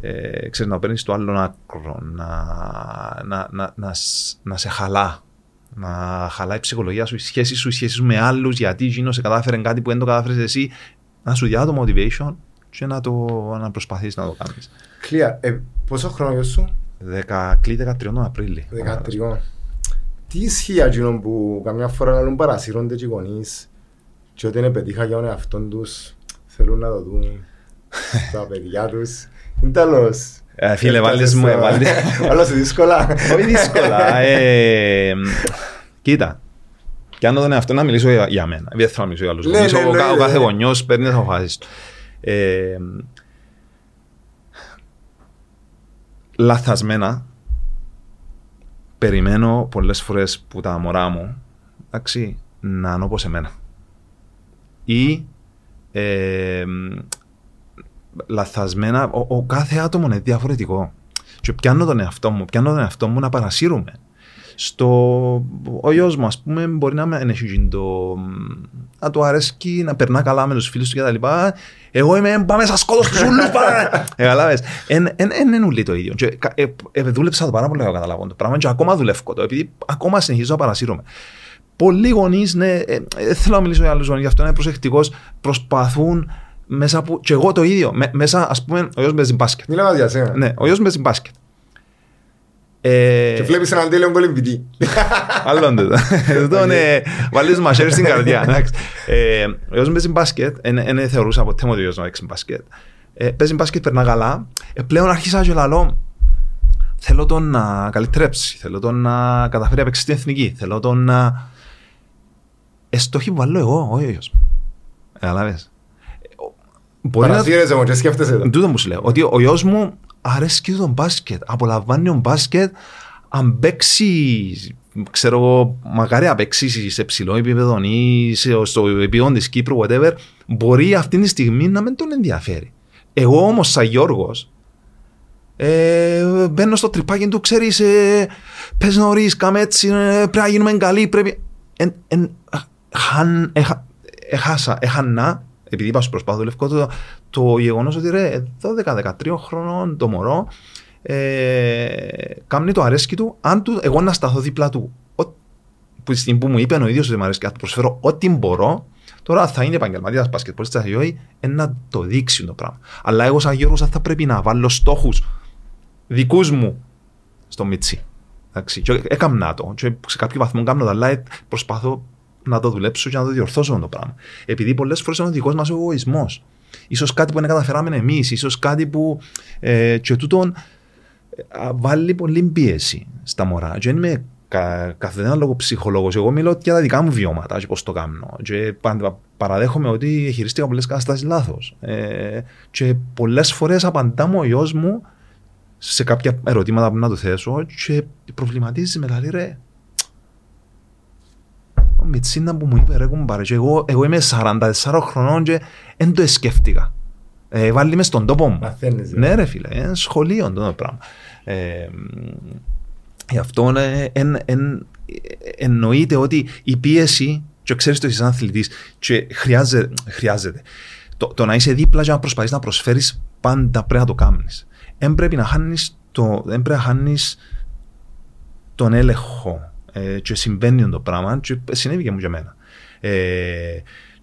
ε, ξέρεις, να παίρνεις το άλλο άκρο, να, να, να, να, να σε χαλά. Να χαλάει η ψυχολογία σου, οι σχέσει σου, οι σχέσει σου με άλλους, γιατί γίνω σε κατάφερε κάτι που δεν το κατάφερες εσύ. Να σου διάδω το motivation και να, το, να προσπαθείς να το κάνεις. Κλεία, ε, πόσο χρόνος σου; Κλεί 13 Απρίλη. 13. Τι ισχύει εκείνο που καμιά φορά να παρασύρονται και οι γονείς και όταν πετύχα για τον εαυτό τους θέλουν να το δουν στα παιδιά τους. Είναι τέλος. Ε, φίλε, βάλεις μου, βάλεις δύσκολα. Όχι δύσκολα. Ε, κοίτα, και αν τον εαυτό να μιλήσω για μένα, δεν θέλω να μιλήσω για άλλους ναι, γονείς, ναι, ναι, ο κάθε γονιός παίρνει τις αποφάσεις του. Λαθασμένα, περιμένω πολλές φορές που τα μωρά μου, εντάξει, να είναι όπως εμένα. Ή λαθασμένα, ο, ο, κάθε άτομο είναι διαφορετικό. Και πιάνω τον εαυτό μου, πιάνω τον εαυτό μου να παρασύρουμε. Στο, ο γιος μου, ας πούμε, μπορεί να μην έχει το. να του αρέσει να περνά καλά με τους φίλους του κτλ. Εγώ είμαι, πάμε σας σκότω του ούλους, πάμε. Καταλάβει. Δεν είναι ούλοι το ίδιο. Και, ε, ε, δούλεψα το πάρα πολύ να καταλάβω το πράγμα και ακόμα δουλεύω το, επειδή ακόμα συνεχίζω να παρασύρουμε. Πολλοί γονείς, ναι, ε, ε, θέλω να μιλήσω για άλλους γονείς, γι' αυτό είναι προσεκτικός, προσπαθούν μέσα από. και εγώ το ίδιο. Με, μέσα, ας πούμε, ο γιος παίζει μπάσκετ. Μιλάμε για σένα. Ναι, ο γιος παίζει μπάσκετ. Ε... Και βλέπεις έναν τέλειο κολυμπητή. Άλλον το. Εδώ είναι. Βάλεις μαχαίρι στην καρδιά. ε, ο γιος παίζει μπάσκετ. Δεν θεωρούσα ποτέ ότι ο γιος να παίξει μπάσκετ. Ε, παίζει μπάσκετ, περνά καλά. Ε, πλέον άρχισα και λαλό. Θέλω τον να καλυτρέψει. Θέλω τον να καταφέρει να παίξει στην εθνική. Θέλω τον να. Εστόχη που βάλω εγώ, όχι ο γιος. Καταλάβες. Παρασύρεσαι μου και σκέφτεσαι το. Τούτο μου σου λέω. Ότι ο γιος μου αρέσκει τον μπάσκετ. Απολαμβάνει τον μπάσκετ. Αν παίξει, ξέρω εγώ, μακάρι να παίξει σε ψηλό επίπεδο ή στο επίπεδο της Κύπρου, whatever, μπορεί αυτή τη στιγμή να μην τον ενδιαφέρει. Εγώ όμως, σαν Γιώργος, ε, μπαίνω στο τρυπάκι του, ξέρεις, ε, πες νωρίς, κάμε έτσι, ε, πρέπει να γίνουμε καλοί. Πρέπει. Εν, εν, χαν, έχα, έχασα, έχανα επειδή είπα σου προσπάθω λευκό, το, το γεγονός ότι ρε, 12-13 χρόνων το μωρό ε, κάνει το αρέσκει του, αν του, εγώ να σταθώ δίπλα του, ο, που, στην που μου είπε ο ίδιος ότι μου αρέσει και να του προσφέρω ό,τι μπορώ, Τώρα θα είναι επαγγελματίας μπασκετπολίστα ή όχι, να το δείξει το πράγμα. Αλλά εγώ, σαν Γιώργος, θα πρέπει να βάλω στόχους δικούς μου στο Μιτσί. έκανα το. Και σε κάποιο βαθμό κάνω τα, αλλά προσπαθώ να το δουλέψω και να το διορθώσω το πράγμα. Επειδή πολλές φορές είναι ο δικός μας εγωισμός. σω κάτι που δεν καταφέραμε εμείς, ίσως κάτι που. Ε, και τούτον ε, βάλει πολύ πίεση στα μωρά. Και είμαι κα, καθένα λόγο ψυχολόγος. Εγώ μιλώ για τα δικά μου βιώματα και πώς το κάνω. Και παραδέχομαι ότι χειρίστηκα πολλές καταστάσεις λάθος. Ε, και πολλές φορές απαντάμε ο γιος μου σε κάποια ερωτήματα που να του θέσω και προβληματίζει με λέει ρε, ο Μιτσίνα που μου είπε ρε κουμπάρε και εγώ, εγώ είμαι 44 χρονών και δεν το σκέφτηκα. Ε, βάλει μες στον τόπο μου. Μαθαίνεις, ναι ρε φίλε, είναι σχολείο το πράγμα. Ε, γι' αυτό ε, εν, εν, εννοείται ότι η πίεση και ξέρεις το είσαι αθλητής και χρειάζεται, χρειάζεται. Το, το να είσαι δίπλα και να προσπαθείς να προσφέρεις πάντα πρέπει να το κάνεις. Δεν πρέπει να χάνεις το, δεν πρέπει να χάνεις τον έλεγχο. Ε, και συμβαίνει το πράγμα και συνέβη και μου και εμένα. Ε,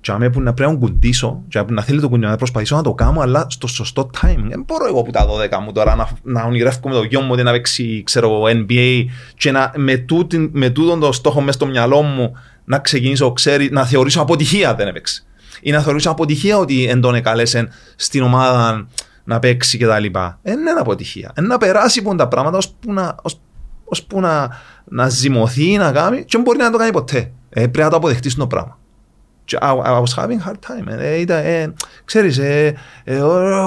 και άμα που να πρέπει να κουντήσω, και να θέλει το κουντί να προσπαθήσω να το κάνω, αλλά στο σωστό time. Δεν μπορώ εγώ που τα 12 μου τώρα να, να ονειρεύω με το γιο μου ότι να παίξει ξέρω, NBA και να, με, τούτη, με τούτον το στόχο μέσα στο μυαλό μου να ξεκινήσω, ξέρει, να θεωρήσω αποτυχία δεν έπαιξε. Ή να θεωρήσω αποτυχία ότι δεν τον εκαλέσαν στην ομάδα να παίξει κτλ. Δεν είναι αποτυχία. Είναι να περάσει από τα πράγματα ώσπου να, ώσπου να, να ζυμωθεί, να κάνει και δεν μπορεί να το κάνει ποτέ. Ε, πρέπει να το αποδεχτείς το πράγμα. I, I was having hard time. Ε, ήταν, ε, ξέρεις, ε, ε,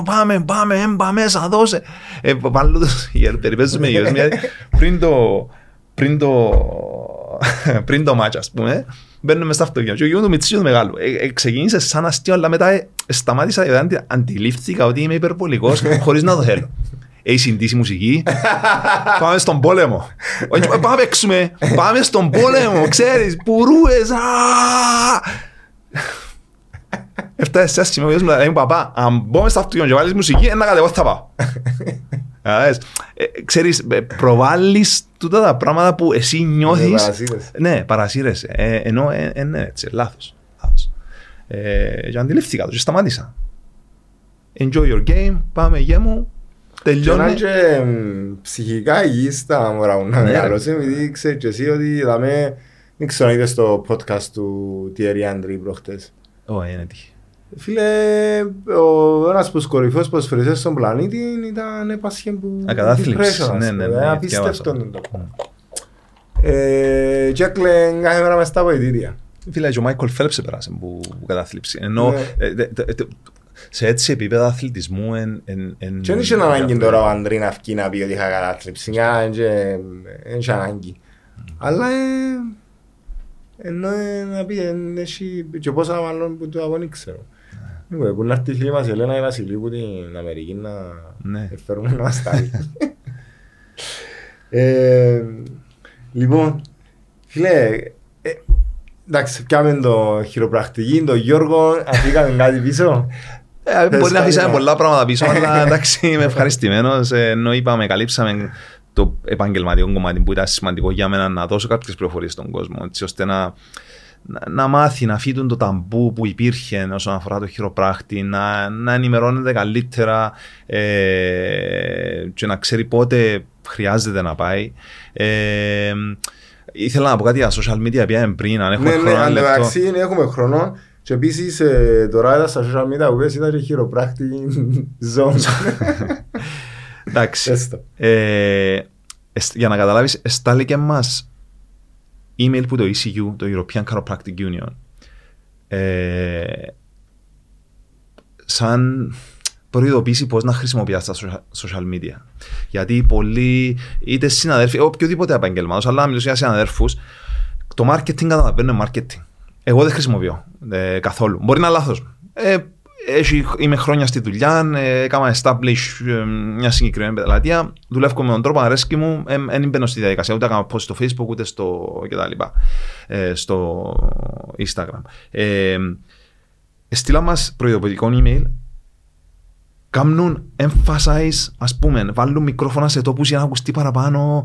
πάμε, πάμε, έμπα μέσα, δώσε. Ε, βάλω το, περιπέζεις με γιος, πριν το, πριν το, πριν το μάτσα, ας πούμε, μπαίνουμε μέσα στο αυτοκίνητο και ο γιος του Μιτσίου του μεγάλου. Ε, ε, ξεκίνησε σαν αστείο, αλλά μετά ε, σταμάτησα γιατί αντιλήφθηκα ότι είμαι υπερβολικός χωρίς να το θέλω. Έχει συντήσει μουσική. πάμε στον πόλεμο. πάμε παίξουμε. Πάμε στον πόλεμο. Ξέρεις, πουρούες. Έφτασε σε σημείο που λέει παπά, αν μπω στο αυτοκίνητο και βάλεις μουσική, ένα κατεβώ θα πάω. Ε, ξέρεις, ε, προβάλλεις τούτα τα πράγματα που εσύ νιώθεις. Ναι, παρασύρεσαι. Ε, ενώ είναι έτσι, λάθος. Και αντιλήφθηκα το και σταμάτησα. Enjoy your game, πάμε γέμου, τελειώνει. Και να και ψυχικά υγιής τα μωρά μου να μεγαλώσει, επειδή ξέρεις και εσύ ότι δεν ξέρω αν είδες το podcast του Thierry André προχτές. Όχι, είναι τύχη. Φίλε, ο ένας από τους κορυφαίους ποσφαιριστές στον πλανήτη ήταν έπασχε που... Ακατάθλιψη, ναι, ναι, ναι. Απίστευτο είναι το πράγμα. Και έκλαιγε κάθε μέρα μες στα βοηθήρια. Φίλε, και ο Μάικολ Φέλπς επέρασε που κατάθλιψη. Ενώ σε έτσι επίπεδα αθλητισμού εν... Και δεν είχε ανάγκη τώρα ο Αντρή να βγει να πει ότι είχα κατάθλιψη. Δεν είχε ανάγκη. Αλλά ενώ να πει έχει και πόσα μάλλον που το αγώνι ξέρω. Που να έρθει η φίλη μας η Ελένα η Βασιλή που την Αμερική να φέρουμε να μας τάλει. Λοιπόν, φίλε, εντάξει, πιάμε το χειροπρακτική, το Γιώργο, αφήκαμε κάτι πίσω. Μπορεί να αφήσαμε πολλά πράγματα πίσω, αλλά εντάξει είμαι ευχαριστημένος, ενώ είπαμε, καλύψαμε το επαγγελματικό κομμάτι που ήταν σημαντικό για μένα να δώσω κάποιες πληροφορίες στον κόσμο, έτσι ώστε να, να, να μάθει, να φύγουν το ταμπού που υπήρχε όσον αφορά το χειροπράκτη, να, να ενημερώνεται καλύτερα ε, και να ξέρει πότε χρειάζεται να πάει. Ε, ήθελα να πω κάτι για social media πια πριν, αν έχουμε ναι, ναι χρόνο. Ναι, αν έχουμε χρόνο. Και επίσης ε, τώρα είδα στα social media που ήταν και χειροπράκτη zone. Εντάξει. Ε, για να καταλάβεις, εστάληκε μας email που το ECU, το European Chiropractic Union, ε, σαν προειδοποίηση πώς να χρησιμοποιάς τα social media. Γιατί πολλοί, είτε συναδέλφοι, οποιοδήποτε επαγγελματό, αλλά μιλήσω για συναδέλφου, το marketing καταλαβαίνουν marketing. Εγώ δεν χρησιμοποιώ ε, καθόλου. Μπορεί να είναι λάθος. Ε, έχει, είμαι χρόνια στη δουλειά, ε, έκανα establish ε, μια συγκεκριμένη πεδαλατία, δουλεύω με τον τρόπο αρέσκει μου, δεν μπαίνω στη διαδικασία, ούτε έκανα post στο facebook, ούτε στο κτλ. Ε, στο instagram. Ε, στείλα μας προειδοποιητικό email, κάνουν emphasize, ας πούμε, βάλουν μικρόφωνα σε τόπους για να ακουστεί παραπάνω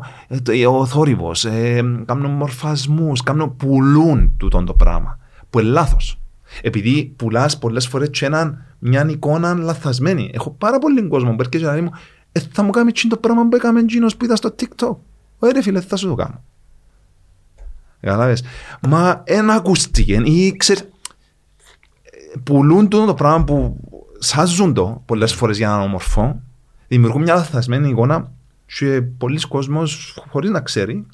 ο θόρυβος, ε, κάνουν μορφασμούς, κάνουν, πουλούν τούτο το πράγμα, που είναι λάθος. Επειδή πουλάς πολλές φορές και έναν, μια εικόνα λαθασμένη. Έχω πάρα πολύ κόσμο που έρχεται και μου, ε, θα μου κάνεις το πράγμα που έκαμε εκείνος που είδα στο TikTok. Ωραία φίλε, θα σου το κάνω. Καταλάβες. Μα ένα ακούστηκε ή ξέρει, πουλούν το πράγμα που σάζουν το πολλές φορές για να ομορφώ, δημιουργούν μια λαθασμένη εικόνα και πολλοί κόσμος χωρίς να ξέρει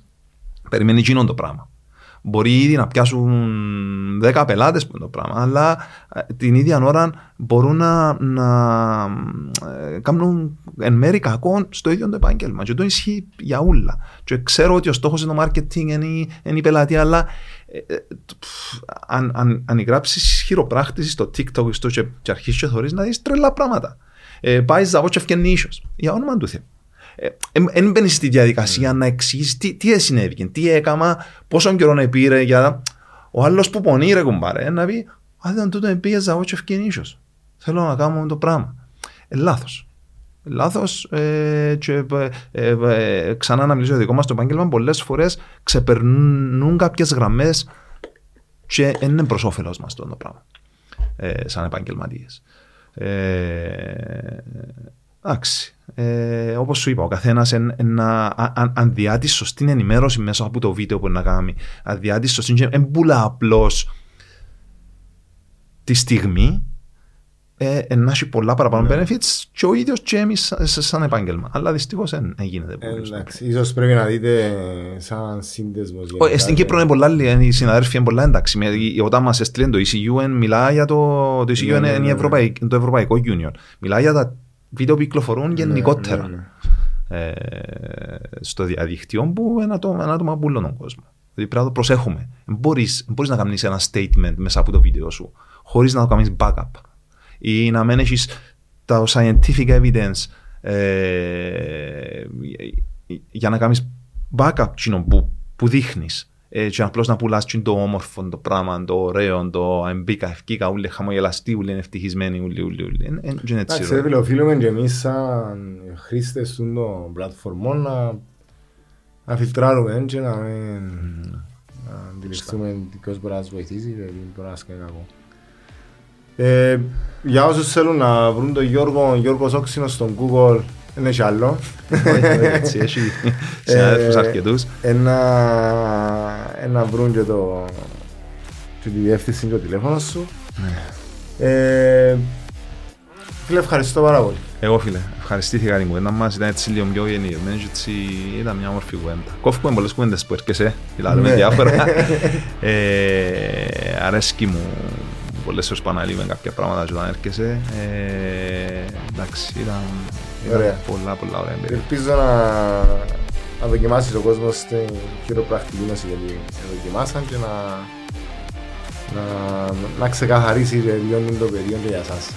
περιμένει εκείνο το πράγμα. Μπορεί ήδη να πιάσουν 10 πελάτες που είναι το πράγμα, αλλά ε, την ίδια ώρα μπορούν να, να ε, κάνουν εν μέρη κακό στο ίδιο το επάγγελμα. Και το ισχύει για όλα. Και ξέρω ότι ο στόχος είναι το marketing, είναι, είναι η πελατεία, αλλά ε, αν, αν, αν γράψεις χειροπράκτηση στο TikTok στο και, και αρχίσεις και θεωρείς να δεις τρελά πράγματα. Ε, πάεις ζαβό και ευκαινεί ίσως. Για όνομα του Θεού. Δεν ε, μπαίνεις στη διαδικασία να εξηγήσεις τι, τι συνέβη, τι έκανα, πόσο καιρό να πήρε για ο άλλος που πονεί ρε κουμπάρε, να πει «Α, δεν τούτο πήγε ζαβό και ευκαινήσιος. Θέλω να κάνω το πράγμα». Ε, λάθος. Λάθος ε, και ε, ε, ε, ξανά να μιλήσω για δικό μας το επάγγελμα πολλές φορές ξεπερνούν κάποιες γραμμές και είναι προς όφελος μας το πράγμα ε, σαν επαγγελματίες. Ε, εντάξει. Ε, Όπως σου είπα, ο καθένας αν διάτει σωστή ενημέρωση μέσα από το βίντεο που να κάνει, αν διάτει σωστή, δεν πουλά απλώς τη στιγμή, ε, ε, να έχει πολλά παραπάνω ναι. benefits και ο ίδιος και εμείς σαν επάγγελμα. Αλλά δυστυχώς δεν γίνεται. Εντάξει, ίσως πρέπει να δείτε σαν σύνδεσμος. Στην Κύπρο είναι πολλά, οι συναδέλφοι είναι πολλά εντάξει. Όταν μας έστειλε το ECU, μιλάει για το. Το ECU ναι, είναι ναι, το Ευρωπαϊκό Union. Μιλάει για τα βίντεο που κυκλοφορούν γενικότερα. Ε, στο διαδίκτυο που ένα άτομα πουλούν τον κόσμο. Δηλαδή πρέπει να το προσέχουμε. Μπορείς να κάνεις ένα statement μέσα από το βίντεο σου χωρίς να το κάνεις backup ή να μην έχεις τα scientific evidence ε, για να κάνεις backup που, που δείχνεις. Ε, και απλώς να πουλάς το όμορφο, το πράγμα, το ωραίο, το εμπίκα, ευκήκα, ούλοι χαμογελαστοί, ούλοι είναι ευτυχισμένοι, ούλοι, ούλοι, ούλοι. Εντάξει, φίλε, οφείλουμε και εμείς σαν χρήστες των πλατφορμών να, να φιλτράρουμε και να μην αντιληφθούμε ποιος μπορεί να μας βοηθήσει και ποιος μπορεί να μας κάνει κακό. Ε, για όσους θέλουν να βρουν τον Γιώργο, Γιώργος Όξινος στον Google, είναι και άλλο. Έτσι, έχει συνάδελφους αρκετούς. Ένα βρουν και το και τη διεύθυνση και το τηλέφωνο σου. Ναι. Ε, φίλε, ευχαριστώ πάρα πολύ. Εγώ φίλε, ευχαριστήθηκα την κουβέντα μας, ήταν έτσι λίγο πιο γεννημένη και έτσι ήταν μια όμορφη κουβέντα. Κόφουμε πολλές κουβέντες που έρχεσαι, δηλαδή με διάφορα. Αρέσκει μου πολλές φορές παναλύουμε κάποια πράγματα και όταν έρχεσαι. Ε, εντάξει, ήταν, ήταν πολλά πολλά ωραία εμπειρία. Ελπίζω να, να δοκιμάσεις ο κόσμος στην χειροπρακτική μας γιατί δοκιμάσαν και να, να, να ξεκαθαρίσει λίγο το περίοδο για εσάς.